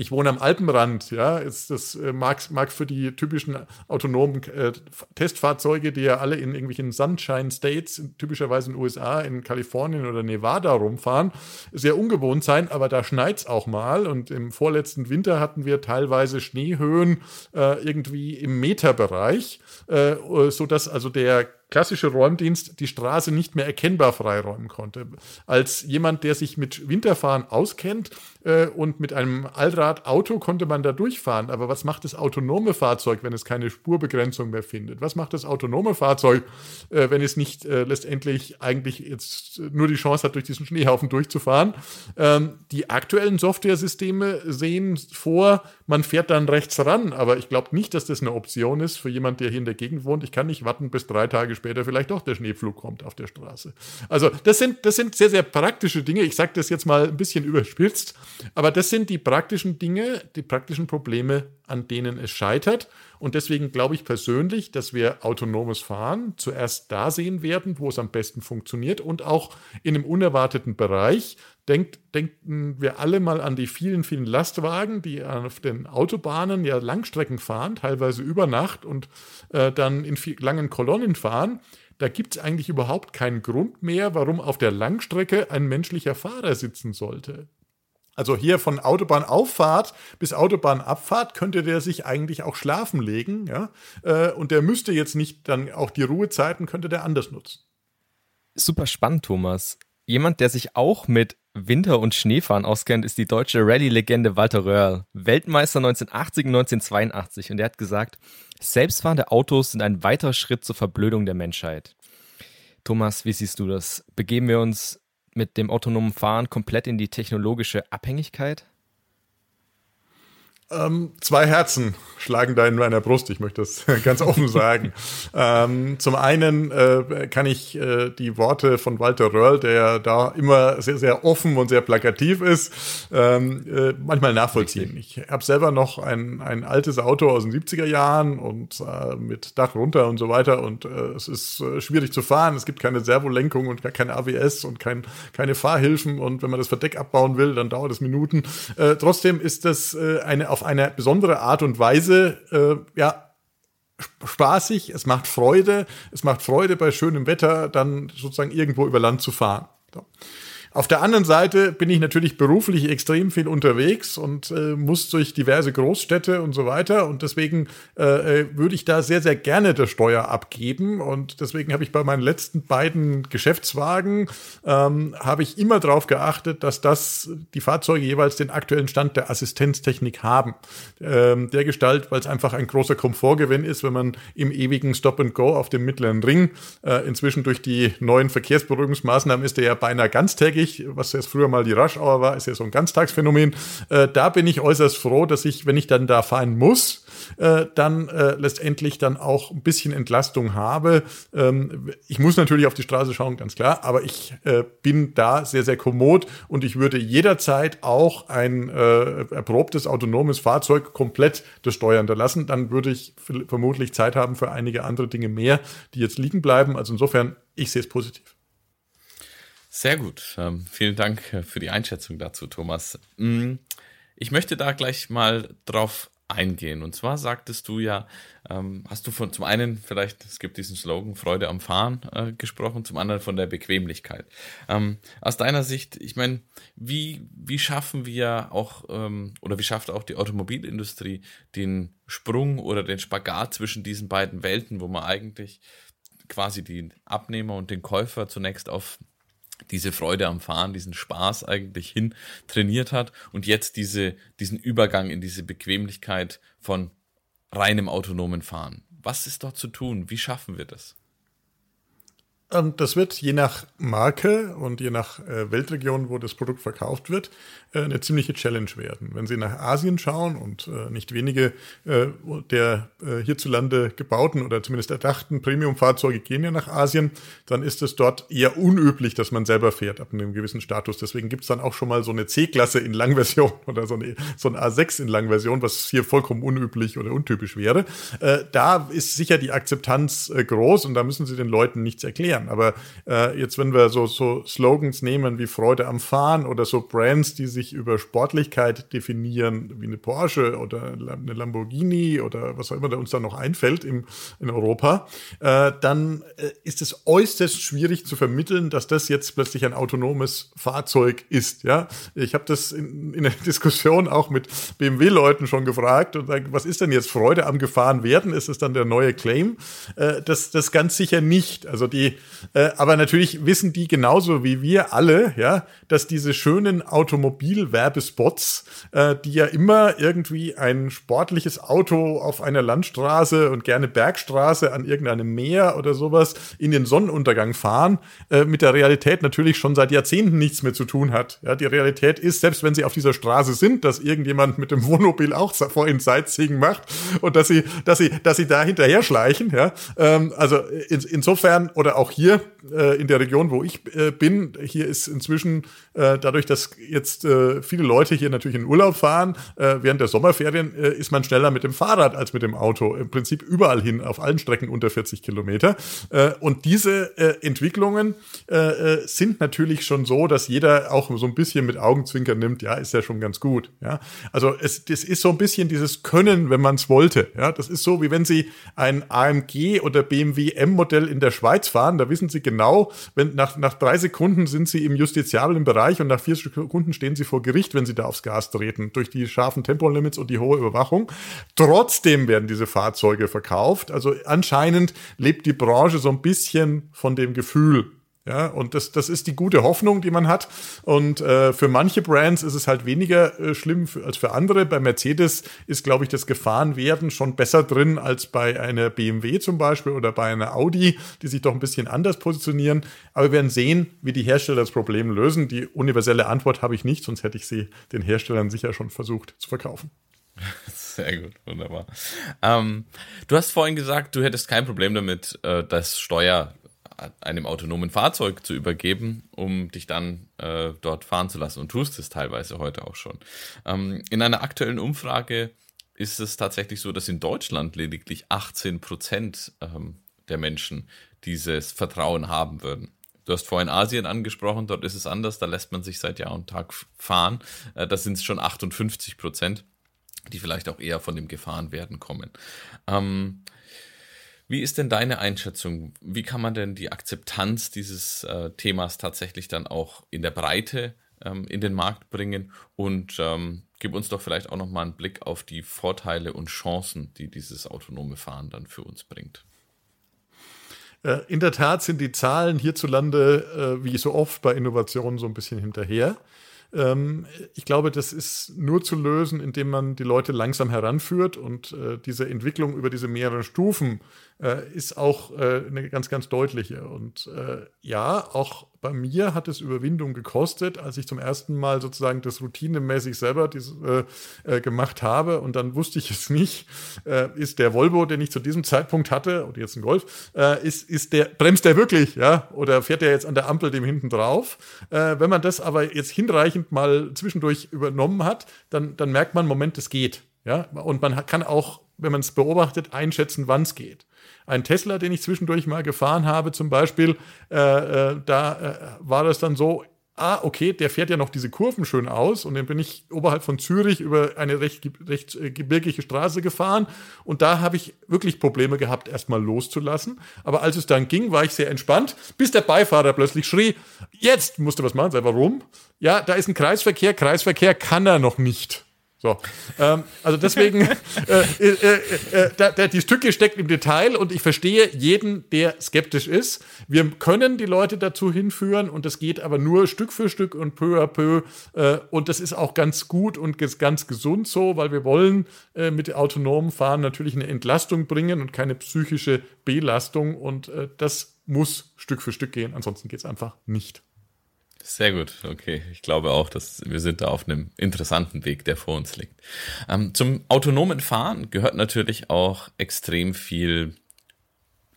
S4: ich wohne am Alpenrand, ja, ist das äh, mag, mag für die typischen autonomen äh, Testfahrzeuge, die ja alle in irgendwelchen Sunshine States, typischerweise in den USA, in Kalifornien oder Nevada rumfahren, sehr ungewohnt sein, aber da schneit es auch mal. Und im vorletzten Winter hatten wir teilweise Schneehöhen äh, irgendwie im Meterbereich, äh, sodass also der klassische Räumdienst die Straße nicht mehr erkennbar freiräumen konnte. Als jemand, der sich mit Winterfahren auskennt äh, und mit einem Allradauto konnte man da durchfahren. Aber was macht das autonome Fahrzeug, wenn es keine Spurbegrenzung mehr findet? Was macht das autonome Fahrzeug, äh, wenn es nicht äh, letztendlich eigentlich jetzt nur die Chance hat, durch diesen Schneehaufen durchzufahren? Ähm, die aktuellen Softwaresysteme sehen vor, man fährt dann rechts ran. Aber ich glaube nicht, dass das eine Option ist für jemand, der hier in der Gegend wohnt. Ich kann nicht warten, bis drei Tage später vielleicht doch der Schneepflug kommt auf der Straße. Also das sind, das sind sehr, sehr praktische Dinge. Ich sage das jetzt mal ein bisschen überspitzt, aber das sind die praktischen Dinge, die praktischen Probleme, an denen es scheitert. Und deswegen glaube ich persönlich, dass wir autonomes Fahren zuerst da sehen werden, wo es am besten funktioniert und auch in einem unerwarteten Bereich. Denkt, denken wir alle mal an die vielen, vielen Lastwagen, die auf den Autobahnen ja Langstrecken fahren, teilweise über Nacht und äh, dann in langen Kolonnen fahren. Da gibt es eigentlich überhaupt keinen Grund mehr, warum auf der Langstrecke ein menschlicher Fahrer sitzen sollte. Also hier von Autobahnauffahrt bis Autobahnabfahrt könnte der sich eigentlich auch schlafen legen, ja. Äh, und der müsste jetzt nicht dann auch die Ruhezeiten könnte der anders nutzen.
S2: Super spannend, Thomas. Jemand, der sich auch mit Winter- und Schneefahren auskennt, ist die deutsche Rallye-Legende Walter Röhrl, Weltmeister 1980 und 1982. Und er hat gesagt, selbstfahrende Autos sind ein weiterer Schritt zur Verblödung der Menschheit. Thomas, wie siehst du das? Begeben wir uns mit dem autonomen Fahren komplett in die technologische Abhängigkeit?
S4: Ähm, zwei Herzen schlagen da in meiner Brust, ich möchte das *laughs* ganz offen sagen. ähm, zum einen äh, kann ich äh, die Worte von Walter Röhrl, der da immer sehr, sehr offen und sehr plakativ ist, ähm, äh, manchmal nachvollziehen. Ich habe selber noch ein, ein altes Auto aus den 70er Jahren und äh, mit Dach runter und so weiter und äh, es ist äh, schwierig zu fahren, es gibt keine Servolenkung und keine AWS und kein, keine Fahrhilfen und wenn man das Verdeck abbauen will, dann dauert es Minuten. trotzdem ist das eine auf auf eine besondere Art und Weise, äh, ja, spaßig, es macht Freude, es macht Freude bei schönem Wetter dann sozusagen irgendwo über Land zu fahren. So. Auf der anderen Seite bin ich natürlich beruflich extrem viel unterwegs und äh, muss durch diverse Großstädte und so weiter. Und deswegen äh, äh, würde ich da sehr, sehr gerne der Steuer abgeben. Und deswegen habe ich bei meinen letzten beiden Geschäftswagen ähm, habe ich immer darauf geachtet, dass das die Fahrzeuge jeweils den aktuellen Stand der Assistenztechnik haben. Ähm, der Gestalt, weil es einfach ein großer Komfortgewinn ist, wenn man im ewigen Stop and Go auf dem mittleren Ring äh, inzwischen durch die neuen Verkehrsberuhigungsmaßnahmen ist der ja beinahe ganztägig ich, was jetzt früher mal die Rush Hour war, ist ja so ein Ganztagsphänomen. Äh, da bin ich äußerst froh, dass ich, wenn ich dann da fahren muss, äh, dann äh, letztendlich dann auch ein bisschen Entlastung habe. Ähm, ich muss natürlich auf die Straße schauen, ganz klar, aber ich äh, bin da sehr, sehr kommod und ich würde jederzeit auch ein äh, erprobtes autonomes Fahrzeug komplett das Steuern da lassen. Dann würde ich vermutlich Zeit haben für einige andere Dinge mehr, die jetzt liegen bleiben. Also insofern, ich sehe es positiv.
S3: Sehr gut. Ähm, vielen Dank für die Einschätzung dazu, Thomas. Mm, ich möchte da gleich mal drauf eingehen. Und zwar sagtest du ja, ähm, hast du von zum einen vielleicht, es gibt diesen Slogan Freude am Fahren äh, gesprochen, zum anderen von der Bequemlichkeit. Ähm, aus deiner Sicht, ich meine, wie, wie schaffen wir auch ähm, oder wie schafft auch die Automobilindustrie den Sprung oder den Spagat zwischen diesen beiden Welten, wo man eigentlich quasi die Abnehmer und den Käufer zunächst auf diese Freude am Fahren, diesen Spaß eigentlich hin trainiert hat und jetzt diese, diesen Übergang in diese Bequemlichkeit von reinem autonomen Fahren. Was ist dort zu tun? Wie schaffen wir das?
S4: Ähm, das wird je nach Marke und je nach äh, Weltregion, wo das Produkt verkauft wird, äh, eine ziemliche Challenge werden. Wenn Sie nach Asien schauen und äh, nicht wenige der hierzulande gebauten oder zumindest erdachten Premium-Fahrzeuge gehen ja nach Asien, dann ist es dort eher unüblich, dass man selber fährt ab einem gewissen Status. Deswegen gibt es dann auch schon mal so eine C-Klasse in Langversion *laughs* oder so, eine, so ein A6 in Langversion, was hier vollkommen unüblich oder untypisch wäre. Da ist sicher die Akzeptanz groß und da müssen Sie den Leuten nichts erklären erklären. Aber äh, jetzt, wenn wir so, so Slogans nehmen wie Freude am Fahren oder so Brands, die sich über Sportlichkeit definieren, wie eine Porsche oder eine Lamborghini oder was auch immer uns da noch einfällt im, in Europa, äh, dann äh, ist es äußerst schwierig zu vermitteln, dass das jetzt plötzlich ein autonomes Fahrzeug ist. Ja, ich habe das in, in der *laughs* Diskussion auch mit BMW-Leuten schon gefragt und sage, was ist denn jetzt Freude am Gefahren werden? Ist es dann der neue Claim? Äh, das, das ganz sicher nicht. Also die, äh, aber natürlich wissen die genauso wie wir alle, ja, dass diese schönen Automobilwerbespots, äh, die ja immer irgendwie ein sportliches Auto auf einer Landstraße und gerne Bergstraße an irgendeinem Meer oder sowas in den Sonnenuntergang fahren, äh, mit der Realität natürlich schon seit Jahrzehnten nichts mehr zu tun hat. Ja, die Realität ist, selbst wenn sie auf dieser Straße sind, dass irgendjemand mit dem Wohnmobil auch vor ihnen Sightseeing macht und dass sie, dass sie, dass sie da hinterher schleichen, ja. Ähm, also in, insofern oder auch hier hier äh, in der Region, wo ich äh, bin, hier ist inzwischen äh, dadurch, dass jetzt äh, viele Leute hier natürlich in Urlaub fahren, äh, während der Sommerferien äh, ist man schneller mit dem Fahrrad als mit dem Auto. Im Prinzip überall hin, auf allen Strecken unter 40 Kilometer. und diese Entwicklungen sind natürlich schon so, dass jeder auch so ein bisschen mit Augenzwinkern nimmt, ja, ist ja schon ganz gut. Ja, also es, das ist so ein bisschen dieses Können, wenn man es wollte. Ja, das ist so, wie wenn Sie ein AMG oder BMW M-Modell in der Schweiz fahren, da wissen Sie genau, wenn nach, nach drei Sekunden sind Sie im justiziablen Bereich und nach vier Sekunden stehen Sie vor Gericht, wenn Sie da aufs Gas treten, durch die scharfen Tempolimits und die hohe Überwachung. Trotzdem werden diese Fahrzeuge verkauft. Also anscheinend lebt die Branche so ein bisschen von dem Gefühl, ja, und das, das ist die gute Hoffnung, die man hat. Und äh, für manche Brands ist es halt weniger äh, schlimm für, als für andere. Bei Mercedes ist, glaube ich, das Gefahrenwerden schon besser drin als bei einer BMW zum Beispiel oder bei einer Audi, die sich doch ein bisschen anders positionieren. Aber wir werden sehen, wie die Hersteller das Problem lösen. Die universelle Antwort habe ich nicht, sonst hätte ich sie den Herstellern sicher schon versucht zu verkaufen. *laughs*
S3: Sehr gut, wunderbar. Ähm, du hast vorhin gesagt, du hättest kein Problem damit, äh, das Steuer einem autonomen Fahrzeug zu übergeben, um dich dann äh, dort fahren zu lassen und tust es teilweise heute auch schon. Ähm, in einer aktuellen Umfrage ist es tatsächlich so, dass in Deutschland lediglich 18 Prozent ähm, der Menschen dieses Vertrauen haben würden. Du hast vorhin Asien angesprochen, dort ist es anders, da lässt man sich seit Jahr und Tag fahren. Äh, das sind es schon 58 Prozent, die vielleicht auch eher von dem Gefahrenwerden kommen. Ähm, wie ist denn deine Einschätzung? Wie kann man denn die Akzeptanz dieses äh, Themas tatsächlich dann auch in der Breite ähm, in den Markt bringen? Und ähm, gib uns doch vielleicht auch nochmal einen Blick auf die Vorteile und Chancen, die dieses autonome Fahren dann für uns bringt.
S4: Äh, in der Tat sind die Zahlen hierzulande, äh, wie so oft bei Innovationen, so ein bisschen hinterher. Ähm, ich glaube, das ist nur zu lösen, indem man die Leute langsam heranführt und äh, diese Entwicklung über diese mehreren Stufen äh, ist auch äh, eine ganz, ganz deutliche. Und äh, ja, auch bei mir hat es Überwindung gekostet, als ich zum ersten Mal sozusagen das routinemäßig selber dies, äh, äh, gemacht habe und dann wusste ich es nicht, äh, ist der Volvo, den ich zu diesem Zeitpunkt hatte, oder jetzt ein Golf, ist, ist der, bremst der wirklich, ja, oder fährt der jetzt an der Ampel dem hinten drauf? Wenn man das aber jetzt hinreichend mal zwischendurch übernommen hat, dann, dann merkt man, Moment, es geht. Ja, und man kann auch, wenn man es beobachtet, einschätzen, wann es geht. Ein Tesla, den ich zwischendurch mal gefahren habe, zum Beispiel, äh, äh, da äh, war das dann so, ah, okay, der fährt ja noch diese Kurven schön aus und dann bin ich oberhalb von Zürich über eine recht, recht äh, gebirgige Straße gefahren und da habe ich wirklich Probleme gehabt, erstmal loszulassen. Aber als es dann ging, war ich sehr entspannt, bis der Beifahrer plötzlich schrie, jetzt musst du was machen. Sei, warum? Ja, da ist ein Kreisverkehr, Kreisverkehr kann er noch nicht. So, ähm, also deswegen, *laughs* äh, äh, äh, äh, da, da, die Stücke steckt im Detail und ich verstehe jeden, der skeptisch ist. Wir können die Leute dazu hinführen und das geht aber nur Stück für Stück und peu à peu. Äh, und das ist auch ganz gut und ganz gesund so, weil wir wollen äh, mit autonomem Fahren natürlich eine Entlastung bringen und keine psychische Belastung und äh, das muss Stück für Stück gehen, ansonsten geht es einfach nicht.
S3: Sehr gut, okay. Ich glaube auch, dass wir sind da auf einem interessanten Weg, der vor uns liegt. Ähm, zum autonomen Fahren gehört natürlich auch extrem viel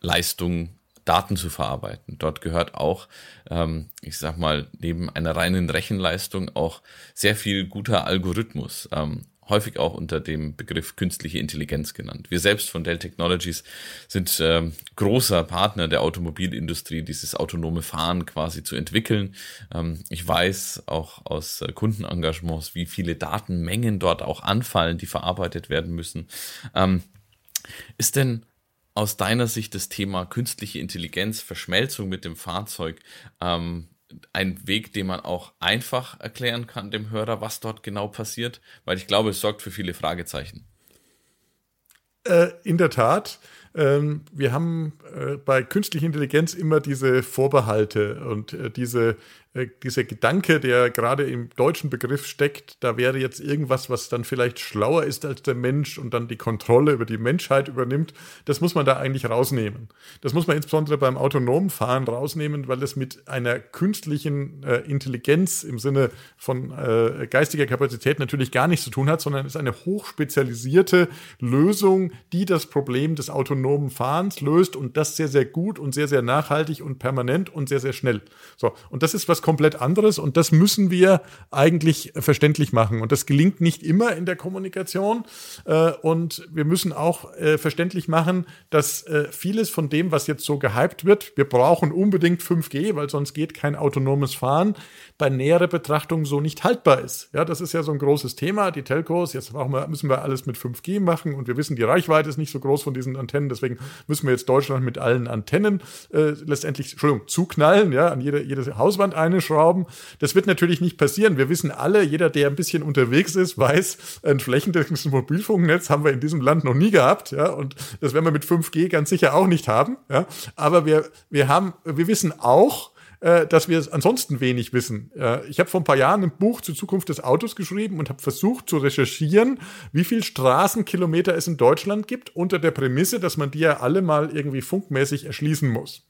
S3: Leistung, Daten zu verarbeiten. Dort gehört auch, ähm, ich sag mal, neben einer reinen Rechenleistung auch sehr viel guter Algorithmus. Ähm, häufig auch unter dem Begriff künstliche Intelligenz genannt. Wir selbst von Dell Technologies sind äh, großer Partner der Automobilindustrie, dieses autonome Fahren quasi zu entwickeln. Ähm, ich weiß auch aus äh, Kundenengagements, wie viele Datenmengen dort auch anfallen, die verarbeitet werden müssen. Ähm, ist denn aus deiner Sicht das Thema künstliche Intelligenz, Verschmelzung mit dem Fahrzeug ähm, ein Weg, den man auch einfach erklären kann dem Hörer, was dort genau passiert? Weil ich glaube, es sorgt für viele Fragezeichen.
S4: Äh, in der Tat. Ähm, wir haben äh, bei künstlicher Intelligenz immer diese Vorbehalte und äh, diese äh, dieser Gedanke, der gerade im deutschen Begriff steckt, da wäre jetzt irgendwas, was dann vielleicht schlauer ist als der Mensch und dann die Kontrolle über die Menschheit übernimmt, das muss man da eigentlich rausnehmen. Das muss man insbesondere beim autonomen Fahren rausnehmen, weil es mit einer künstlichen äh, Intelligenz im Sinne von äh, geistiger Kapazität natürlich gar nichts zu tun hat, sondern es ist eine hochspezialisierte Lösung, die das Problem des autonomen Fahrens löst und das sehr, sehr gut und sehr, sehr nachhaltig und permanent und sehr, sehr schnell. So, und das ist was komplett anderes und das müssen wir eigentlich verständlich machen. Und das gelingt nicht immer in der Kommunikation. Äh, und wir müssen auch äh, verständlich machen, dass äh, vieles von dem, was jetzt so gehypt wird, wir brauchen unbedingt 5G, weil sonst geht kein autonomes Fahren, bei näherer Betrachtung so nicht haltbar ist. Ja, das ist ja so ein großes Thema. Die Telcos, jetzt wir, müssen wir alles mit 5G machen und wir wissen, die Reichweite ist nicht so groß von diesen Antennen, deswegen müssen wir jetzt Deutschland mit allen Antennen äh, letztendlich, Entschuldigung, zuknallen, ja, an jede, jede Hauswand eine schrauben. Das wird natürlich nicht passieren. Wir wissen alle, jeder, der ein bisschen unterwegs ist, weiß, ein flächendeckendes Mobilfunknetz haben wir in diesem Land noch nie gehabt, ja, und das werden wir mit 5G ganz sicher auch nicht haben, ja. Aber wir, wir haben, wir wissen auch, äh, dass wir ansonsten wenig wissen. Äh, ich habe vor ein paar Jahren ein Buch zur Zukunft des Autos geschrieben und habe versucht zu recherchieren, wie viel Straßenkilometer es in Deutschland gibt, unter der Prämisse, dass man die ja alle mal irgendwie funkmäßig erschließen muss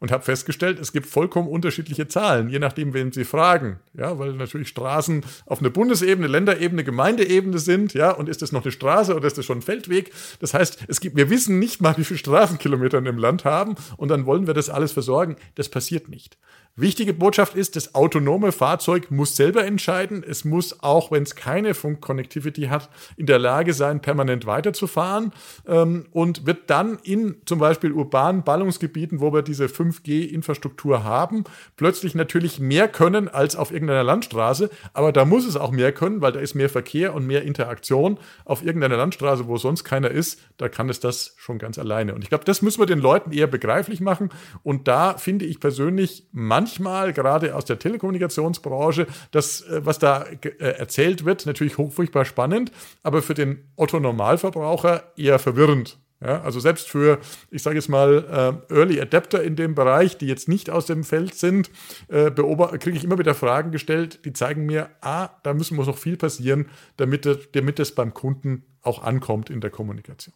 S4: und habe festgestellt, es gibt vollkommen unterschiedliche Zahlen, je nachdem, wen Sie fragen. Ja, weil natürlich Straßen auf einer Bundesebene, Länderebene, Gemeindeebene sind. Ja, und ist das noch eine Straße oder ist das schon ein Feldweg? Das heißt, es gibt, wir wissen nicht mal, wie viele Straßenkilometer im Land haben und dann wollen wir das alles versorgen. Das passiert nicht. Wichtige Botschaft ist, das autonome Fahrzeug muss selber entscheiden. Es muss auch, wenn es keine Funk-Connectivity hat, in der Lage sein, permanent weiterzufahren ähm, und wird dann in zum Beispiel urbanen Ballungsgebieten, wo wir diese 5G-Infrastruktur haben, plötzlich natürlich mehr können als auf irgendeiner Landstraße. Aber da muss es auch mehr können, weil da ist mehr Verkehr und mehr Interaktion. Auf irgendeiner Landstraße, wo sonst keiner ist, da kann es das schon ganz alleine. Und ich glaube, das müssen wir den Leuten eher begreiflich machen. Und da finde ich persönlich manchmal manchmal, gerade aus der Telekommunikationsbranche, das, äh, was da äh, erzählt wird, natürlich hochfurchtbar spannend, aber für den Otto-Normalverbraucher eher verwirrend. Ja, also selbst für, ich sage jetzt mal, äh, Early Adapter in dem Bereich, die jetzt nicht aus dem Feld sind, äh, kriege ich immer wieder Fragen gestellt, die zeigen mir, ah, da müssen muss noch viel passieren, damit, damit es beim Kunden auch ankommt in der Kommunikation.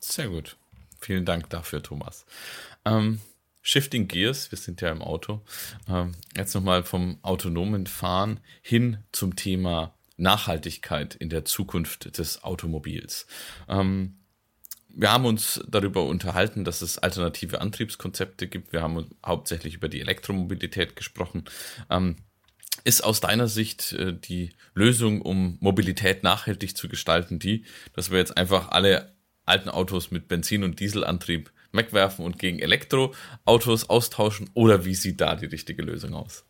S3: Sehr gut. Vielen Dank dafür, Thomas. Ähm, Shifting Gears, wir sind ja im Auto, ähm, jetzt nochmal vom autonomen Fahren hin zum Thema Nachhaltigkeit in der Zukunft des Automobils. Ähm, wir haben uns darüber unterhalten, dass es alternative Antriebskonzepte gibt. Wir haben hauptsächlich über die Elektromobilität gesprochen. Ähm, ist aus deiner Sicht äh, die Lösung, um Mobilität nachhaltig zu gestalten, die, dass wir jetzt einfach alle alten Autos mit Benzin- und Dieselantrieb wegwerfen und gegen Elektroautos austauschen? Oder wie sieht da die richtige Lösung aus?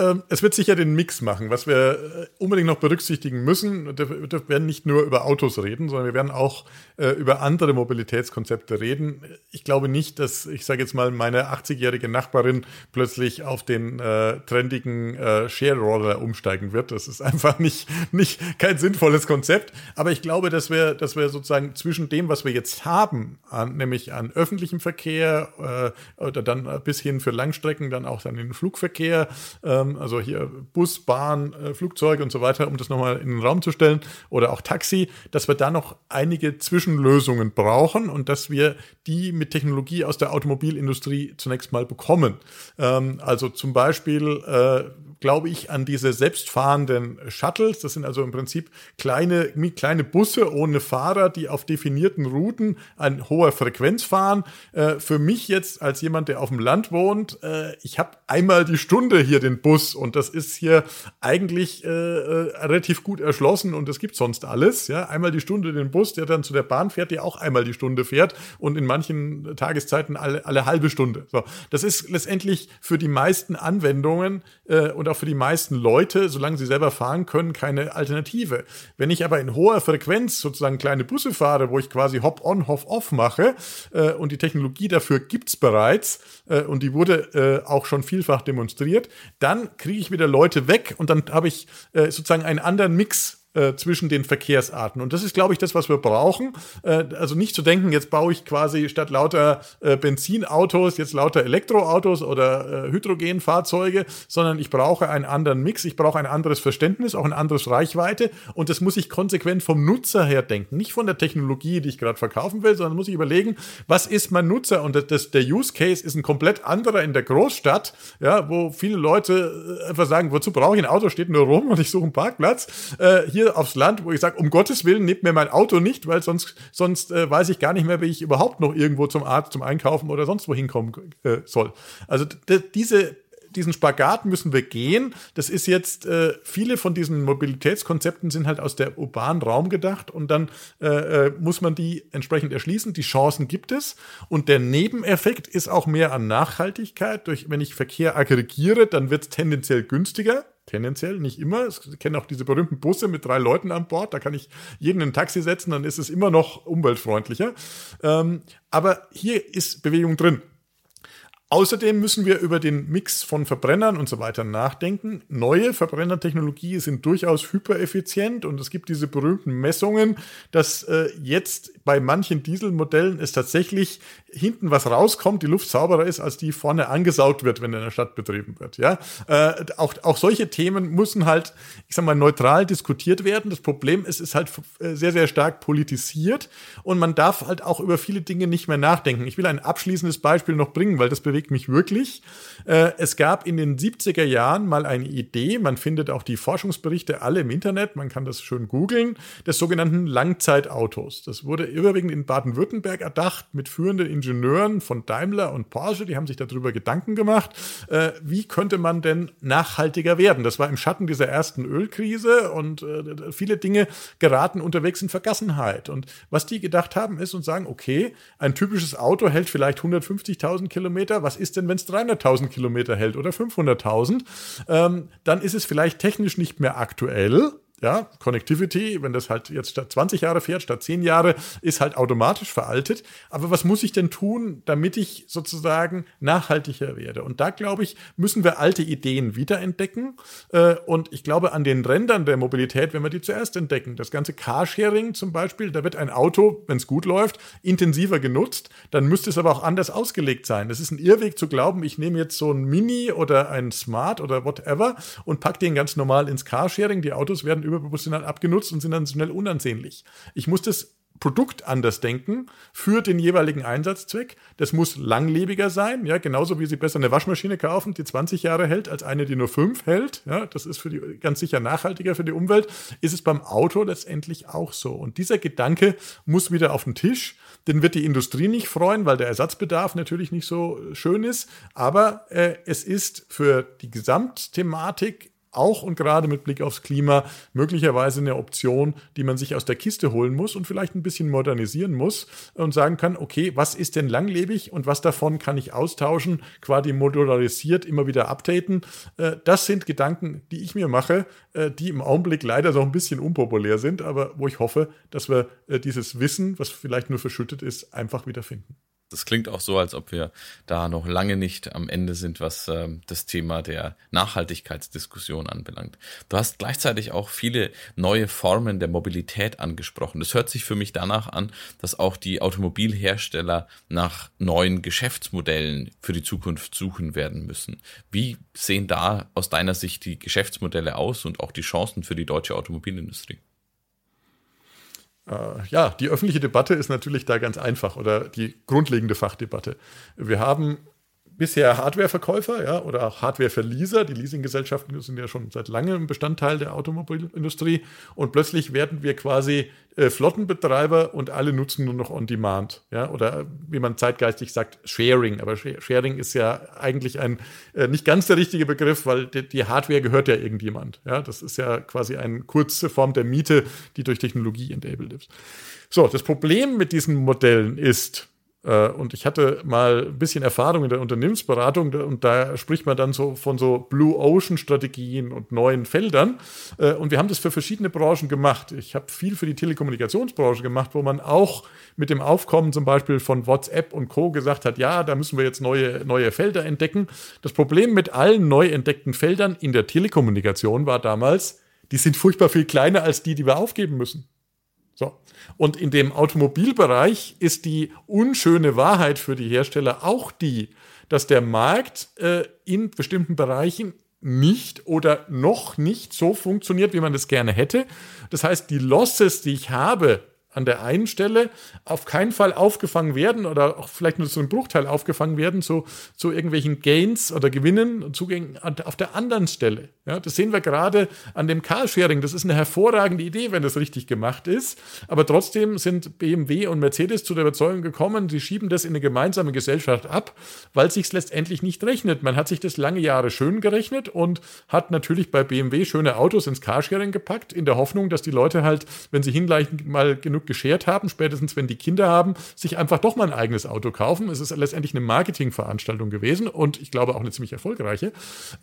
S4: Ähm, es wird sicher den Mix machen. Was wir äh, unbedingt noch berücksichtigen müssen, wir werden nicht nur über Autos reden, sondern wir werden auch äh, über andere Mobilitätskonzepte reden. Ich glaube nicht, dass, ich sage jetzt mal, meine 80-jährige Nachbarin plötzlich auf den äh, trendigen äh, Share-Roller umsteigen wird. Das ist *laughs* einfach nicht, nicht kein sinnvolles Konzept. Aber ich glaube, dass wir, dass wir sozusagen zwischen dem, was wir jetzt haben, an, nämlich an öffentlichem Verkehr äh, oder dann bis hin für Langstrecken, dann auch dann den Flugverkehr, ähm, also hier Bus, Bahn, äh, Flugzeug und so weiter, um das nochmal in den Raum zu stellen, oder auch Taxi, dass wir da noch einige Zwischenlösungen brauchen und dass wir die mit Technologie aus der Automobilindustrie zunächst mal bekommen. Ähm, also zum Beispiel äh, glaube ich, an diese selbstfahrenden Shuttles. Das sind also im Prinzip kleine, kleine Busse ohne Fahrer, die auf definierten Routen an hoher Frequenz fahren. Äh, für mich jetzt als jemand, der auf dem Land wohnt, äh, ich habe einmal die Stunde hier den Bus und das ist hier eigentlich äh, äh, relativ gut erschlossen und es gibt sonst alles. Ja, einmal die Stunde den Bus, der dann zu der Bahn fährt, der auch einmal die Stunde fährt und in manchen Tageszeiten alle, alle halbe Stunde. So, das ist letztendlich für die meisten Anwendungen äh, und auch für die meisten Leute, solange sie selber fahren können, keine Alternative. Wenn ich aber in hoher Frequenz sozusagen kleine Busse fahre, wo ich quasi Hop-on, Hop-off mache äh, und die Technologie dafür gibt's bereits äh, und die wurde äh, auch schon vielfach demonstriert, dann kriege ich wieder Leute weg und dann habe ich äh, sozusagen einen anderen Mix äh, zwischen den Verkehrsarten. Und das ist, glaube ich, das, was wir brauchen. Äh, also nicht zu denken, jetzt baue ich quasi statt lauter äh, Benzinautos jetzt lauter Elektroautos oder äh, Hydrogenfahrzeuge, sondern ich brauche einen anderen Mix, ich brauche ein anderes Verständnis, auch ein anderes Reichweite. Und das muss ich konsequent vom Nutzer her denken, nicht von der Technologie, die ich gerade verkaufen will, sondern muss ich überlegen, was ist mein Nutzer? Und das, der Use Case ist ein komplett anderer in der Großstadt, ja, wo viele Leute äh, einfach sagen, wozu brauche ich ein Auto, steht nur rum und ich suche einen Parkplatz. Hier hier aufs Land, wo ich sage, um Gottes Willen, nehmt mir mein Auto nicht, weil sonst, sonst äh, weiß ich gar nicht mehr, wie ich überhaupt noch irgendwo zum Arzt, zum Einkaufen oder sonst wo hinkommen äh, soll. Also diese diesen Spagat müssen wir gehen. Das ist jetzt, äh, viele von diesen Mobilitätskonzepten sind halt aus der urbanen Raum gedacht und dann äh, äh, muss man die entsprechend erschließen. Die Chancen gibt es und der Nebeneffekt ist auch mehr an Nachhaltigkeit. Durch, wenn ich Verkehr aggregiere, dann wird es tendenziell günstiger. Tendenziell, nicht immer. Ich kenne auch diese berühmten Busse mit drei Leuten an Bord. Da kann ich jeden in ein Taxi setzen, dann ist es immer noch umweltfreundlicher. Ähm, aber hier ist Bewegung drin. Außerdem müssen wir über den Mix von Verbrennern und so weiter nachdenken. Neue Verbrennertechnologie sind durchaus hypereffizient und es gibt diese berühmten Messungen, dass äh, jetzt bei manchen Dieselmodellen es tatsächlich hinten was rauskommt, die Luft sauberer ist, als die vorne angesaugt wird, wenn in der Stadt betrieben wird. Ja, äh, auch, auch solche Themen müssen halt, ich sag mal, neutral diskutiert werden. Das Problem ist, es ist halt äh, sehr, sehr stark politisiert und man darf halt auch über viele Dinge nicht mehr nachdenken. Ich will ein abschließendes Beispiel noch bringen, weil das bewegt bewegt mich wirklich. Äh, es gab in den 70er Jahren mal eine Idee, man findet auch die Forschungsberichte alle im Internet, man kann das schön googeln, des sogenannten Langzeitautos. Das wurde überwiegend in Baden-Württemberg erdacht mit führenden Ingenieuren von Daimler und Porsche, die haben sich darüber Gedanken gemacht, äh, wie könnte man denn nachhaltiger werden. Das war im Schatten dieser ersten Ölkrise und äh, viele Dinge geraten unterwegs in Vergessenheit. Und was die gedacht haben, ist und sagen, okay, ein typisches Auto hält vielleicht 150.000 Kilometer, was ist denn, wenn es 300.000 Kilometer hält oder 500.000? Ähm, dann ist es vielleicht technisch nicht mehr aktuell, ja, Connectivity, wenn das halt jetzt statt 20 Jahre fährt, statt 10 Jahre, ist halt automatisch veraltet. Aber was muss ich denn tun, damit ich sozusagen nachhaltiger werde? Und da, glaube ich, müssen wir alte Ideen wiederentdecken. Äh, und ich glaube, an den Rändern der Mobilität, wenn wir die zuerst entdecken, das ganze Carsharing zum Beispiel, da wird ein Auto, wenn es gut läuft, intensiver genutzt. Dann müsste es aber auch anders ausgelegt sein. Das ist ein Irrweg zu glauben, ich nehme jetzt so ein Mini oder ein Smart oder whatever und packe den ganz normal ins Carsharing. Die Autos werden überproportional abgenutzt und sind dann schnell unansehnlich. Ich muss das Produkt anders denken für den jeweiligen Einsatzzweck. Das muss langlebiger sein, ja, genauso wie Sie besser eine Waschmaschine kaufen, die 20 Jahre hält, als eine, die nur 5 hält. Ja, das ist für die ganz sicher nachhaltiger für die Umwelt. Ist es beim Auto letztendlich auch so. Und dieser Gedanke muss wieder auf den Tisch. Den wird die Industrie nicht freuen, weil der Ersatzbedarf natürlich nicht so schön ist. Aber äh, es ist für die Gesamtthematik auch und gerade mit Blick aufs Klima möglicherweise eine Option, die man sich aus der Kiste holen muss und vielleicht ein bisschen modernisieren muss und sagen kann, okay, was ist denn langlebig und was davon kann ich austauschen, quasi modularisiert immer wieder updaten. Äh, das sind Gedanken, die ich mir mache, äh, die im Augenblick leider so ein bisschen unpopulär sind, aber wo ich hoffe, dass wir äh, dieses Wissen, was vielleicht nur verschüttet ist, einfach wiederfinden.
S3: Das klingt auch so, als ob wir da noch lange nicht am Ende sind, was äh, das Thema der Nachhaltigkeitsdiskussion anbelangt. Du hast gleichzeitig auch viele neue Formen der Mobilität angesprochen. Das hört sich für mich danach an, dass auch die Automobilhersteller nach neuen Geschäftsmodellen für die Zukunft suchen werden müssen. Wie sehen da aus deiner Sicht die Geschäftsmodelle aus und auch die Chancen für die deutsche Automobilindustrie?
S4: Äh, ja, die öffentliche Debatte ist natürlich da ganz einfach oder die grundlegende Fachdebatte. Wir haben bisher Hardwareverkäufer ja, oder auch Hardwareverleaser. Die Leasinggesellschaften sind ja schon seit langem Bestandteil der Automobilindustrie. Und plötzlich werden wir quasi äh, Flottenbetreiber und alle nutzen nur noch On-Demand. Ja, oder wie man zeitgeistig sagt, Sharing. Aber Sharing ist ja eigentlich ein äh, nicht ganz der richtige Begriff, weil die, die, Hardware gehört ja irgendjemand. Ja, das ist ja quasi eine kurze Form der Miete, die durch Technologie enabled ist. So, das Problem mit diesen Modellen ist, und ich hatte mal ein bisschen Erfahrung in der Unternehmensberatung und da spricht man dann so von so Blue Ocean Strategien und neuen Feldern. Äh, und wir haben das für verschiedene Branchen gemacht. Ich habe viel für die Telekommunikationsbranche gemacht, wo man auch mit dem Aufkommen zum Beispiel von WhatsApp und Co. gesagt hat, ja, da müssen wir jetzt neue, neue Felder entdecken. Das Problem mit allen neu entdeckten Feldern in der Telekommunikation war damals, die sind furchtbar viel kleiner als die, die wir aufgeben müssen. So. Und in dem Automobilbereich ist die unschöne Wahrheit für die Hersteller auch die, dass der Markt äh, in bestimmten Bereichen nicht oder noch nicht so funktioniert, wie man das gerne hätte. Das heißt, die Losses, die ich habe an der einen Stelle auf keinen Fall aufgefangen werden oder auch vielleicht nur so ein Bruchteil aufgefangen werden zu, zu irgendwelchen Gains oder Gewinnen und Zugängen auf der anderen Stelle. Ja, das sehen wir gerade an dem Carsharing. Das ist eine hervorragende Idee, wenn das richtig gemacht ist. Aber trotzdem sind BMW und Mercedes zu der Überzeugung gekommen, sie schieben das in eine gemeinsame Gesellschaft ab, weil sich letztendlich nicht rechnet. Man hat sich das lange Jahre schön gerechnet und hat natürlich bei BMW schöne Autos ins Carsharing gepackt, in der Hoffnung, dass die Leute halt, wenn sie hinreichend mal genug genug geschert haben, spätestens wenn die Kinder haben, sich einfach doch mal ein eigenes Auto kaufen. Es ist letztendlich eine Marketingveranstaltung gewesen und ich glaube auch eine ziemlich erfolgreiche.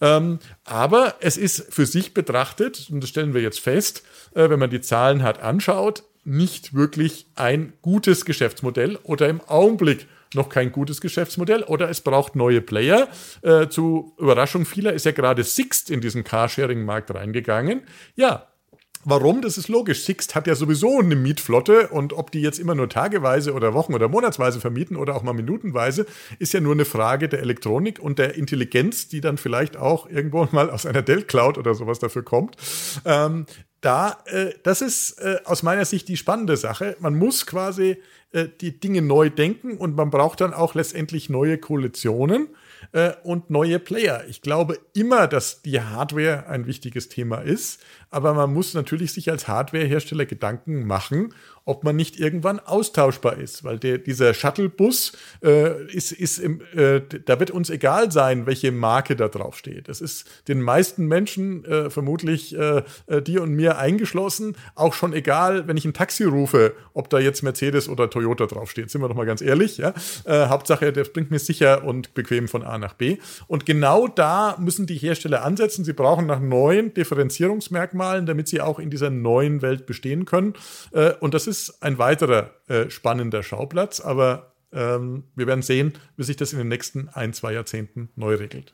S4: Ähm, aber es ist für sich betrachtet, und das stellen wir jetzt fest, äh, wenn man die Zahlen hat anschaut, nicht wirklich ein gutes Geschäftsmodell oder im Augenblick noch kein gutes Geschäftsmodell oder es braucht neue Player. Äh, zu Überraschung vieler ist ja gerade Sixt in diesen Carsharing-Markt reingegangen. Ja, Warum? Das ist logisch. Sixt hat ja sowieso eine Mietflotte und ob die jetzt immer nur tageweise oder Wochen- oder Monatsweise vermieten oder auch mal minutenweise, ist ja nur eine Frage der Elektronik und der Intelligenz, die dann vielleicht auch irgendwo *laughs* mal aus einer Dell Cloud oder sowas dafür kommt. Ähm, da, äh, das ist äh, aus meiner Sicht die spannende Sache. Man muss quasi äh, die Dinge neu denken und man braucht dann auch letztendlich neue Koalitionen äh, und neue Player. Ich glaube immer, dass die Hardware ein wichtiges Thema ist, aber man muss natürlich sich als Hardwarehersteller Gedanken machen, ob man nicht irgendwann austauschbar ist, weil der, dieser Shuttlebus äh, ist, ist im, äh, da wird uns egal sein, welche Marke da drauf steht. Das ist den meisten Menschen, äh, vermutlich äh, äh, dir und mir eingeschlossen, auch schon egal, wenn ich ein Taxi rufe, ob da jetzt Mercedes oder Toyota draufsteht. Sind wir doch mal ganz ehrlich. Ja? Äh, Hauptsache, das bringt mir sicher und bequem von A nach B. Und genau da müssen die Hersteller ansetzen. Sie brauchen nach neuen Differenzierungsmerkmalen, damit sie auch in dieser neuen Welt bestehen können. Äh, und das ist ist ein weiterer äh, spannender Schauplatz, aber ähm, wir werden sehen, wie sich das in den nächsten ein, zwei Jahrzehnten neu regelt.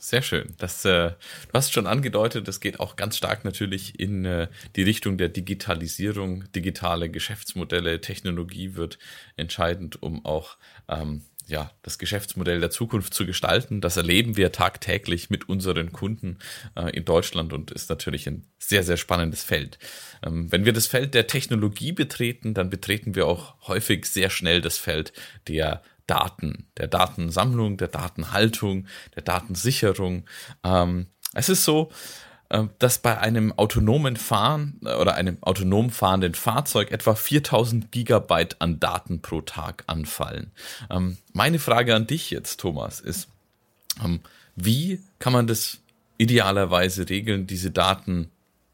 S3: Sehr schön. Das, äh, du hast schon angedeutet, das geht auch ganz stark natürlich in äh, die Richtung der Digitalisierung. Digitale Geschäftsmodelle, Technologie wird entscheidend, um auch ähm, ja, das Geschäftsmodell der Zukunft zu gestalten. Das erleben wir tagtäglich mit unseren Kunden äh, in Deutschland und ist natürlich ein sehr, sehr spannendes Feld. Ähm, wenn wir das Feld der Technologie betreten, dann betreten wir auch häufig sehr schnell das Feld der Daten, der Datensammlung, der Datenhaltung, der Datensicherung. Ähm, es ist so, dass bei einem autonomen Fahren äh, oder einem autonom fahrenden Fahrzeug etwa 4000 Gigabyte an Daten pro Tag anfallen. Ähm, meine Frage an dich jetzt, Thomas, ist, ähm, wie kann man das idealerweise regeln, diese Daten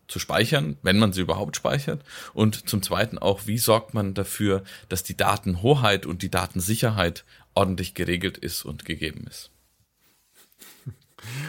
S3: zu speichern, wenn man sie überhaupt speichert? Und zum Zweiten auch, wie sorgt man dafür, dass die Datenhoheit und die Datensicherheit ordentlich geregelt ist und gegeben ist?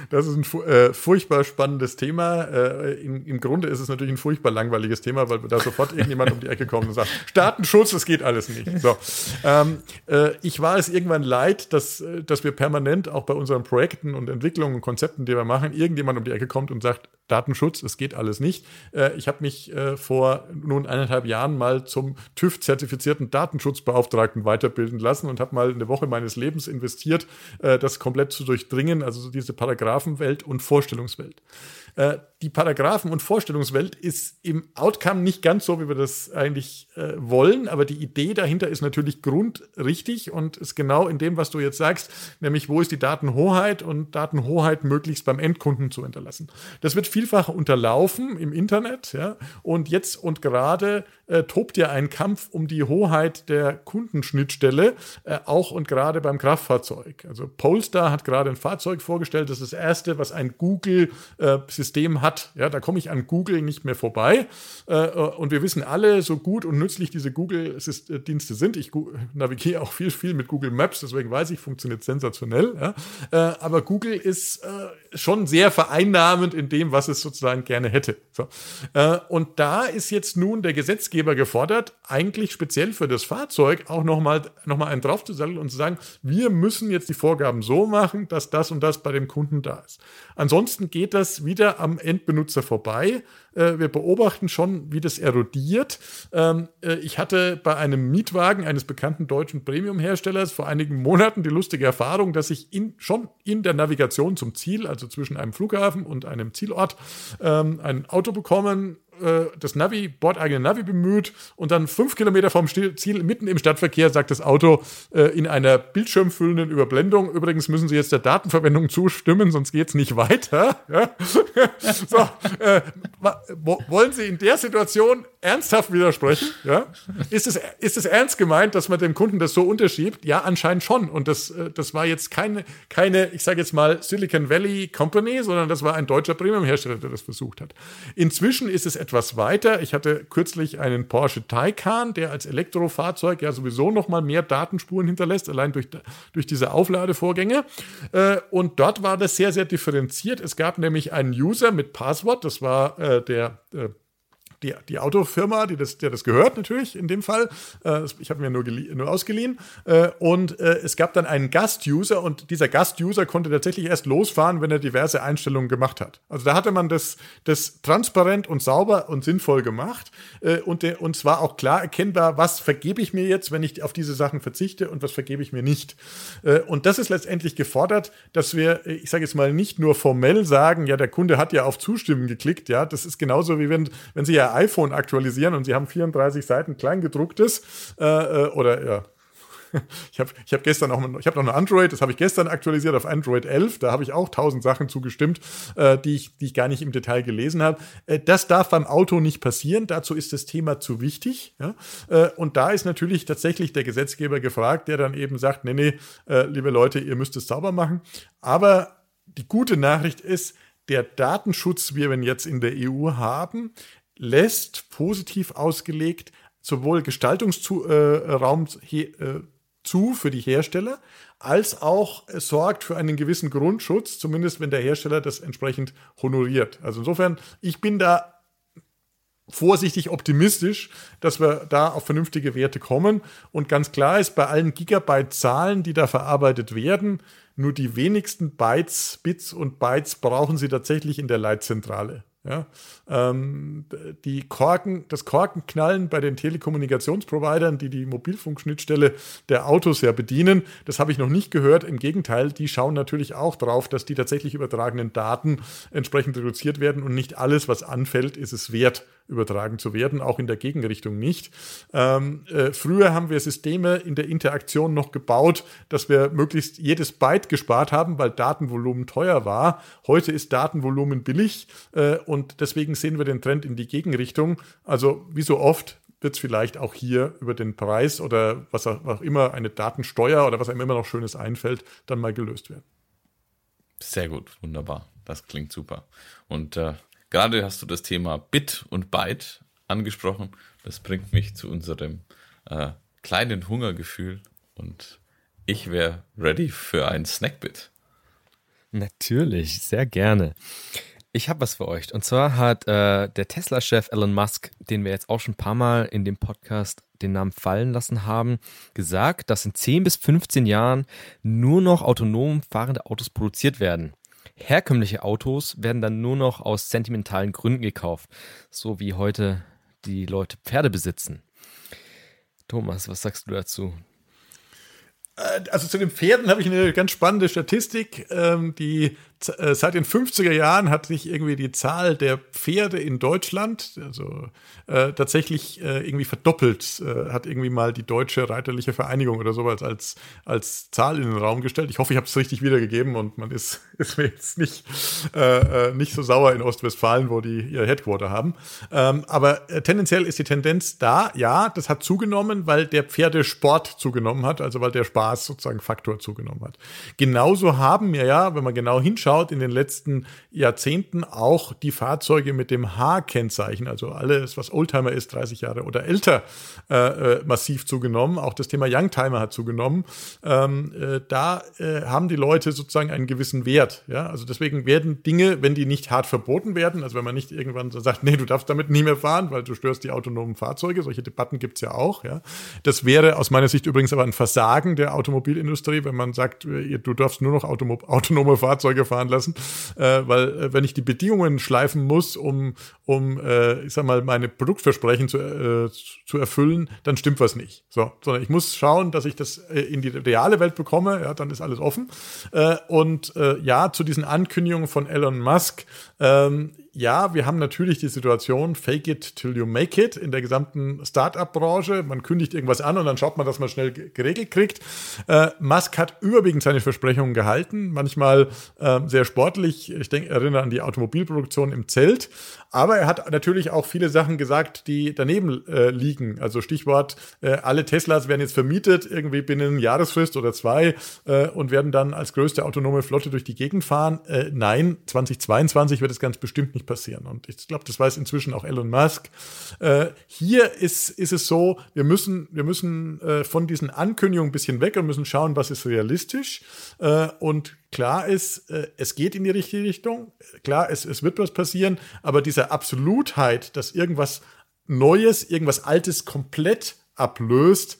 S4: Das ist ein äh, furchtbar spannendes Thema. Äh, im, im, Grunde ist es natürlich ein furchtbar langweiliges Thema, weil da sofort irgendjemand um die Ecke kommt und sagt, *laughs* Staatenschutz, das geht alles nicht. So. Ähm, äh, ich war es irgendwann leid, dass, äh, dass wir permanent auch bei unseren Projekten und Entwicklungen und Konzepten, die wir machen, irgendjemand um die Ecke kommt und sagt, Datenschutz, es geht alles nicht. Äh, ich habe mich äh, vor nun eineinhalb Jahren mal zum TÜV-zertifizierten Datenschutzbeauftragten weiterbilden lassen und habe mal eine Woche meines Lebens investiert, das komplett zu durchdringen, also diese Paragraphenwelt und Vorstellungswelt. Äh, die Paragraphen- und Vorstellungswelt ist im Outcome nicht ganz so, wie wir das eigentlich äh, wollen, aber die Idee dahinter ist natürlich grundrichtig und ist genau in dem, was du jetzt sagst, nämlich wo ist die Datenhoheit und Datenhoheit möglichst beim Endkunden zu hinterlassen. Das wird vielfach unterlaufen im Internet, ja, und jetzt und gerade äh, tobt ja ein Kampf um die Hoheit der Kundenschnittstelle, äh, auch und gerade beim Kraftfahrzeug. Also Polestar hat gerade ein Fahrzeug vorgestellt, das ist das erste, was ein Google-System äh, System hat. Ja, da komme ich an Google nicht mehr vorbei. Äh, äh, und wir wissen alle, so gut und nützlich diese Google-Dienste sind. Ich navigiere auch viel, viel mit Google Maps, deswegen weiß ich, funktioniert sensationell. Ja. Äh, aber Google ist schon sehr vereinnahmend in dem, was es sozusagen gerne hätte. So. Und da ist jetzt nun der Gesetzgeber gefordert, eigentlich speziell für das Fahrzeug auch nochmal noch mal einen draufzusatteln und zu sagen, wir müssen jetzt die Vorgaben so machen, dass das und das bei dem Kunden da ist. Ansonsten geht das wieder am Endbenutzer vorbei. Äh, wir beobachten schon, wie das erodiert. Ähm, äh, ich hatte bei einem Mietwagen eines bekannten deutschen Premium-Herstellers vor einigen Monaten die lustige Erfahrung, dass ich in, schon in der Navigation zum Ziel, also zwischen einem Flughafen und einem Zielort, ähm, ein Auto bekommen äh, das Navi, bordeigene Navi bemüht und dann fünf Kilometer vom Ziel, mitten im Stadtverkehr, sagt das Auto äh, in einer bildschirmfüllenden Überblendung, übrigens müssen Sie jetzt der Datenverwendung zustimmen, sonst geht es nicht weiter. *laughs* Ja? so, äh, wollen Sie in der Situation ernsthaft widersprechen? Ja? Ist, es, ist es ernst gemeint, dass man dem Kunden das so unterschiebt? Ja, anscheinend schon. Und das, äh, das war jetzt keine, keine ich sage jetzt mal, Silicon Valley Company, sondern das war ein deutscher Premium-Hersteller, der das versucht hat. Inzwischen ist es etwas etwas weiter. Ich hatte kürzlich einen Porsche Taycan, der als Elektrofahrzeug ja sowieso noch mal mehr Datenspuren hinterlässt, allein durch, durch diese Aufladevorgänge. Äh, und dort war das sehr, sehr differenziert. Es gab nämlich einen User mit Passwort, das war äh, der äh, die, die Autofirma, die das, der das gehört natürlich in dem Fall. Äh, ich habe mir nur, nur ausgeliehen. Äh, und äh, es gab dann einen Gast-User und dieser Gast-User konnte tatsächlich erst losfahren, wenn er diverse Einstellungen gemacht hat. Also da hatte man das, das transparent und sauber und sinnvoll gemacht. Und, der, und zwar auch klar erkennbar, was vergebe ich mir jetzt, wenn ich auf diese Sachen verzichte und was vergebe ich mir nicht. Und das ist letztendlich gefordert, dass wir, ich sage jetzt mal, nicht nur formell sagen, ja, der Kunde hat ja auf Zustimmen geklickt, ja, das ist genauso wie wenn, wenn Sie ja iPhone aktualisieren und sie haben 34 Seiten kleingedrucktes äh, äh, oder ja, *laughs* ich habe ich hab gestern auch, ich habe noch eine Android, das habe ich gestern aktualisiert auf Android 11, da habe ich auch tausend Sachen zugestimmt, äh, die, ich, die ich gar nicht im Detail gelesen habe. Äh, das darf beim Auto nicht passieren, dazu ist das Thema zu wichtig. Ja? Äh, und da ist natürlich tatsächlich der Gesetzgeber gefragt, der dann eben sagt, nee, nee, äh, liebe Leute, ihr müsst es sauber machen. Aber die gute Nachricht ist, der Datenschutz, wie wir ihn jetzt in der EU haben, lässt positiv ausgelegt sowohl Gestaltungsraum äh, zu für die Hersteller, als auch sorgt für einen gewissen Grundschutz, zumindest wenn der Hersteller das entsprechend honoriert. Also insofern, ich bin da vorsichtig optimistisch, dass wir da auf vernünftige Werte kommen. Und ganz klar ist, bei allen Gigabyte-Zahlen, die da verarbeitet werden, nur die wenigsten Bytes, Bits und Bytes brauchen Sie tatsächlich in der Leitzentrale. Ja? Ähm, die Korken, das Korkenknallen bei den Telekommunikationsprovidern, die die Mobilfunkschnittstelle der Autos ja bedienen, das habe ich noch nicht gehört. Im Gegenteil, die schauen natürlich auch drauf, dass die tatsächlich übertragenen Daten entsprechend reduziert werden und nicht alles, was anfällt, ist es wert, übertragen zu werden, auch in der Gegenrichtung nicht. Ähm, äh, früher haben wir Systeme in der Interaktion noch gebaut, dass wir möglichst jedes Byte gespart haben, weil Datenvolumen teuer war. Heute ist Datenvolumen billig äh, und deswegen sehen wir den Trend in die Gegenrichtung. Also wie so oft wird es vielleicht auch hier über den Preis oder was auch immer, eine Datensteuer oder was einem immer noch Schönes einfällt, dann mal gelöst werden.
S3: Sehr gut, wunderbar. Das klingt super. Und äh, Gerade hast du das Thema Bit und Byte angesprochen. Das bringt mich zu unserem äh, kleinen Hungergefühl und ich wäre ready für ein Snackbit.
S2: Natürlich, sehr gerne. Ich habe was für euch. Und zwar hat äh, der Tesla-Chef Elon Musk, den wir jetzt auch schon ein paar Mal in dem Podcast den Namen fallen lassen haben, gesagt, dass in 10 bis 15 Jahren nur noch autonom fahrende Autos produziert werden. Herkömmliche Autos werden dann nur noch aus sentimentalen Gründen gekauft, so wie heute die Leute Pferde besitzen. Thomas, was sagst du dazu?
S4: Äh, also zu den Pferden habe ich eine ganz spannende Statistik. Ähm, die seit den 50er Jahren hat sich irgendwie die Zahl der Pferde in Deutschland also äh, tatsächlich äh, irgendwie verdoppelt. Äh, hat irgendwie mal die Deutsche Reiterliche Vereinigung oder sowas als, als Zahl in den Raum gestellt. Ich hoffe, ich habe es richtig wiedergegeben und man ist, *laughs* ist mir jetzt nicht, äh, äh, nicht so sauer in Ostwestfalen, wo die ihr Headquarter haben. Ähm, aber tendenziell ist die Tendenz da, ja, das hat zugenommen, weil der Pferdesport zugenommen hat, also weil der Spaß sozusagen Faktor zugenommen hat. Genauso haben wir ja, wenn man genau hinschaut, anschaut, in den letzten Jahrzehnten auch die Fahrzeuge mit dem H-Kennzeichen, also alles, was Oldtimer ist, 30 Jahre oder älter, äh, äh, massiv zugenommen. Auch das Thema Youngtimer hat zugenommen. Ähm, äh, da äh, haben die Leute sozusagen einen gewissen Wert. Ja? Also deswegen werden Dinge, wenn die nicht hart verboten werden, also wenn man nicht irgendwann sagt, nee, du darfst damit nie mehr fahren, weil du störst die autonomen Fahrzeuge, solche Debatten gibt es ja auch. Ja? Das wäre aus meiner Sicht übrigens aber ein Versagen der Automobilindustrie, wenn man sagt, äh, du darfst nur noch autonome Fahrzeuge fahren lassen, äh, weil äh, wenn ich die Bedingungen schleifen muss, um, um äh, ich sag mal, meine Produktversprechen zu, äh, zu erfüllen, dann stimmt was nicht. So, sondern ich muss schauen, dass ich das äh, in die reale Welt bekomme, ja, dann ist alles offen. Äh, und ja, zu diesen Ankündigungen von Elon Musk, ähm, ja, wir haben natürlich die Situation, fake it till you make it in der gesamten Startup-Branche. Man kündigt irgendwas an und dann schaut man, dass man schnell geregelt kriegt. Äh, Musk hat überwiegend seine Versprechungen gehalten, manchmal äh, sehr sportlich. Ich denke, erinnere an die Automobilproduktion im Zelt. Aber er hat natürlich auch viele Sachen gesagt, die daneben äh, liegen. Also Stichwort, äh, alle Teslas werden jetzt vermietet, irgendwie binnen Jahresfrist oder zwei äh, und werden dann als größte autonome Flotte durch die Gegend fahren. Äh, nein, 2022 wird es ganz bestimmt nicht passieren. Und ich glaube, das weiß inzwischen auch Elon Musk. Äh, hier ist, ist es so, wir müssen, wir müssen äh, von diesen Ankündigungen ein bisschen weg und müssen schauen, was ist realistisch. und klar ist, es geht in die richtige Richtung. Klar, es, es wird was passieren, aber dieser Absolutheit, dass irgendwas Neues, irgendwas Altes komplett ablöst,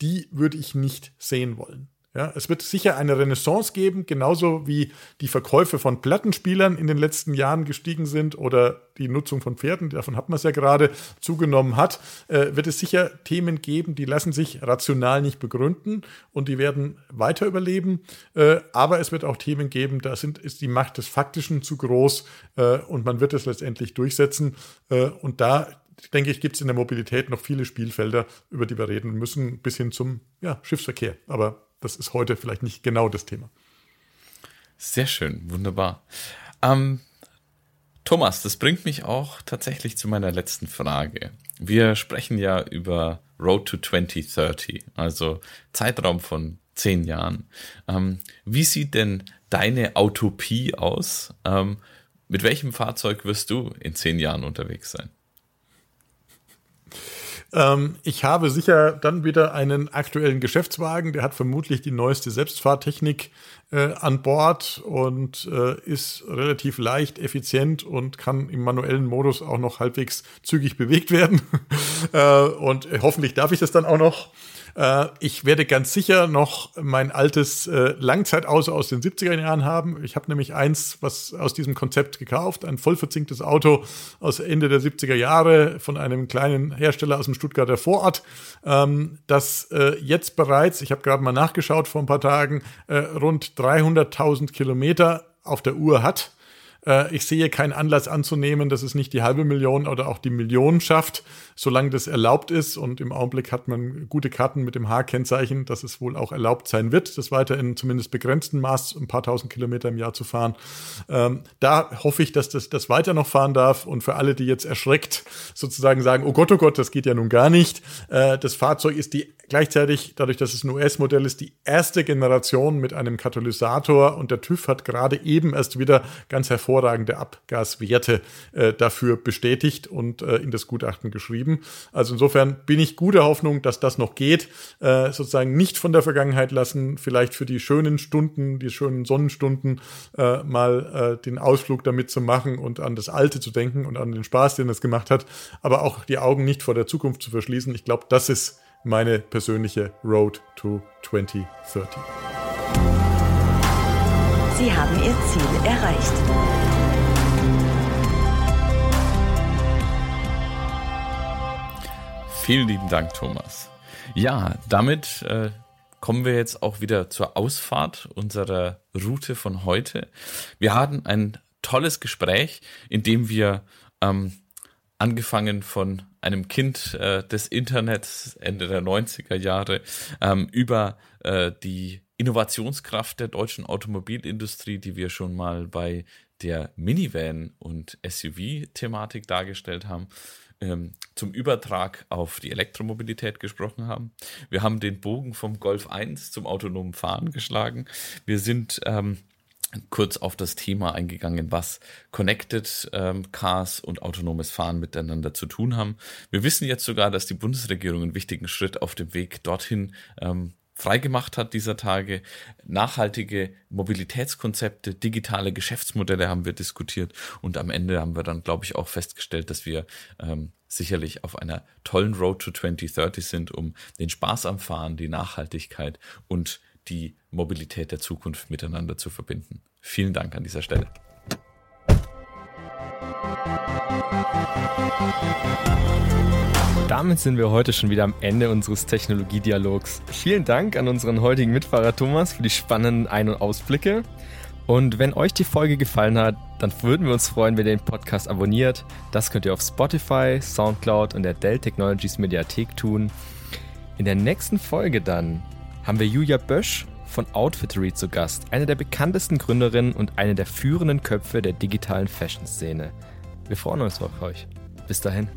S4: die würde ich nicht sehen wollen. Ja, es wird sicher eine Renaissance geben, genauso wie die Verkäufe von Plattenspielern in den letzten Jahren gestiegen sind oder die Nutzung von Pferden, davon hat man es ja gerade, zugenommen hat, äh, wird es sicher Themen geben, die lassen sich rational nicht begründen und die werden weiter überleben. Äh, aber es wird auch Themen geben, da sind, ist die Macht des Faktischen zu groß äh, und man wird es letztendlich durchsetzen. Äh, und da denke ich, gibt es in der Mobilität noch viele Spielfelder, über die wir reden müssen, bis hin zum ja, Schiffsverkehr. Aber das ist heute vielleicht nicht genau das Thema.
S3: Sehr schön, wunderbar. Ähm, Thomas, das bringt mich auch tatsächlich zu meiner letzten Frage. Wir sprechen ja über Road to 2030, also Zeitraum von zehn Jahren. Ähm, wie sieht denn deine Utopie aus? Ähm, mit welchem Fahrzeug wirst du in zehn Jahren unterwegs sein?
S4: Ähm, ich habe sicher dann wieder einen aktuellen Geschäftswagen, der hat vermutlich die neueste Selbstfahrtechnik äh, an Bord und äh, ist relativ leicht, effizient und kann im manuellen Modus auch noch halbwegs zügig bewegt werden. *laughs* äh, und hoffentlich darf ich das dann auch noch. Äh, ich werde ganz sicher noch mein altes äh, Langzeitauto aus den 70er Jahren haben. Ich habe nämlich eins, was aus diesem Konzept gekauft, ein voll verzinktes Auto aus Ende der 70er Jahre von einem kleinen Hersteller aus dem Stuttgarter Vorort, ähm, das äh, jetzt bereits, ich habe gerade mal nachgeschaut vor ein paar Tagen, äh, rund 300.000 Kilometer auf der Uhr hat. Äh, ich sehe keinen Anlass anzunehmen, dass es nicht die halbe Million oder auch die Million schafft, solange das erlaubt ist. Und im Augenblick hat man gute Karten mit dem H-Kennzeichen, dass es wohl auch erlaubt sein wird, das weiter in zumindest begrenztem Maß ein paar tausend Kilometer im Jahr zu fahren. Ähm, da hoffe ich, dass das, das weiter noch fahren darf. Und für alle, die jetzt erschreckt sozusagen sagen, oh Gott, oh Gott, das geht ja nun gar nicht. Äh, das Fahrzeug ist die gleichzeitig, dadurch, dass es ein US-Modell ist, die erste Generation mit einem Katalysator und der TÜV hat gerade eben erst wieder ganz hervorragende Abgaswerte äh, dafür bestätigt und äh, in das Gutachten geschrieben. Also insofern bin ich guter Hoffnung, dass das noch geht, äh, sozusagen nicht von der Vergangenheit lassen, vielleicht für die schönen Stunden, die schönen Sonnenstunden äh, mal äh, den Ausflug damit zu machen und an das Alte zu denken und an den Spaß, den es gemacht hat, aber auch die Augen nicht vor der Zukunft zu verschließen. Ich glaube, das ist meine persönliche Road to 2030.
S1: Sie haben Ihr Ziel erreicht.
S3: Vielen lieben Dank, Thomas. Ja, damit äh, kommen wir jetzt auch wieder zur Ausfahrt unserer Route von heute. Wir hatten ein tolles Gespräch, in dem wir ähm, angefangen von einem Kind äh, des Internets Ende der 90er Jahre ähm, über äh, die Innovationskraft der deutschen Automobilindustrie, die wir schon mal bei der Minivan und SUV-Thematik dargestellt haben, ähm, zum Übertrag auf die Elektromobilität gesprochen haben. Wir haben den Bogen vom Golf 1 zum autonomen Fahren geschlagen. Wir sind ähm, kurz auf das Thema eingegangen, was Connected ähm, Cars und autonomes Fahren miteinander zu tun haben. Wir wissen jetzt sogar, dass die Bundesregierung einen wichtigen Schritt auf dem Weg dorthin ähm, freigemacht hat dieser Tage. Nachhaltige Mobilitätskonzepte, digitale Geschäftsmodelle haben wir diskutiert und am Ende haben wir dann, glaube ich, auch festgestellt, dass wir ähm, sicherlich auf einer tollen Road to 2030 sind, um den Spaß am Fahren, die Nachhaltigkeit und die Mobilität der Zukunft miteinander zu verbinden. Vielen Dank an dieser Stelle.
S2: Damit sind wir heute schon wieder am Ende unseres Technologiedialogs. Vielen Dank an unseren heutigen Mitfahrer Thomas für die spannenden Ein- und Ausblicke. Und wenn euch die Folge gefallen hat, dann würden wir uns freuen, wenn ihr den Podcast abonniert. Das könnt ihr auf Spotify, Soundcloud und der Dell Technologies Mediathek tun. In der nächsten Folge dann haben wir Julia Bösch von Outfittery zu Gast, eine der bekanntesten Gründerinnen und eine der führenden Köpfe der digitalen Fashion-Szene. Wir freuen uns auf euch. Bis dahin.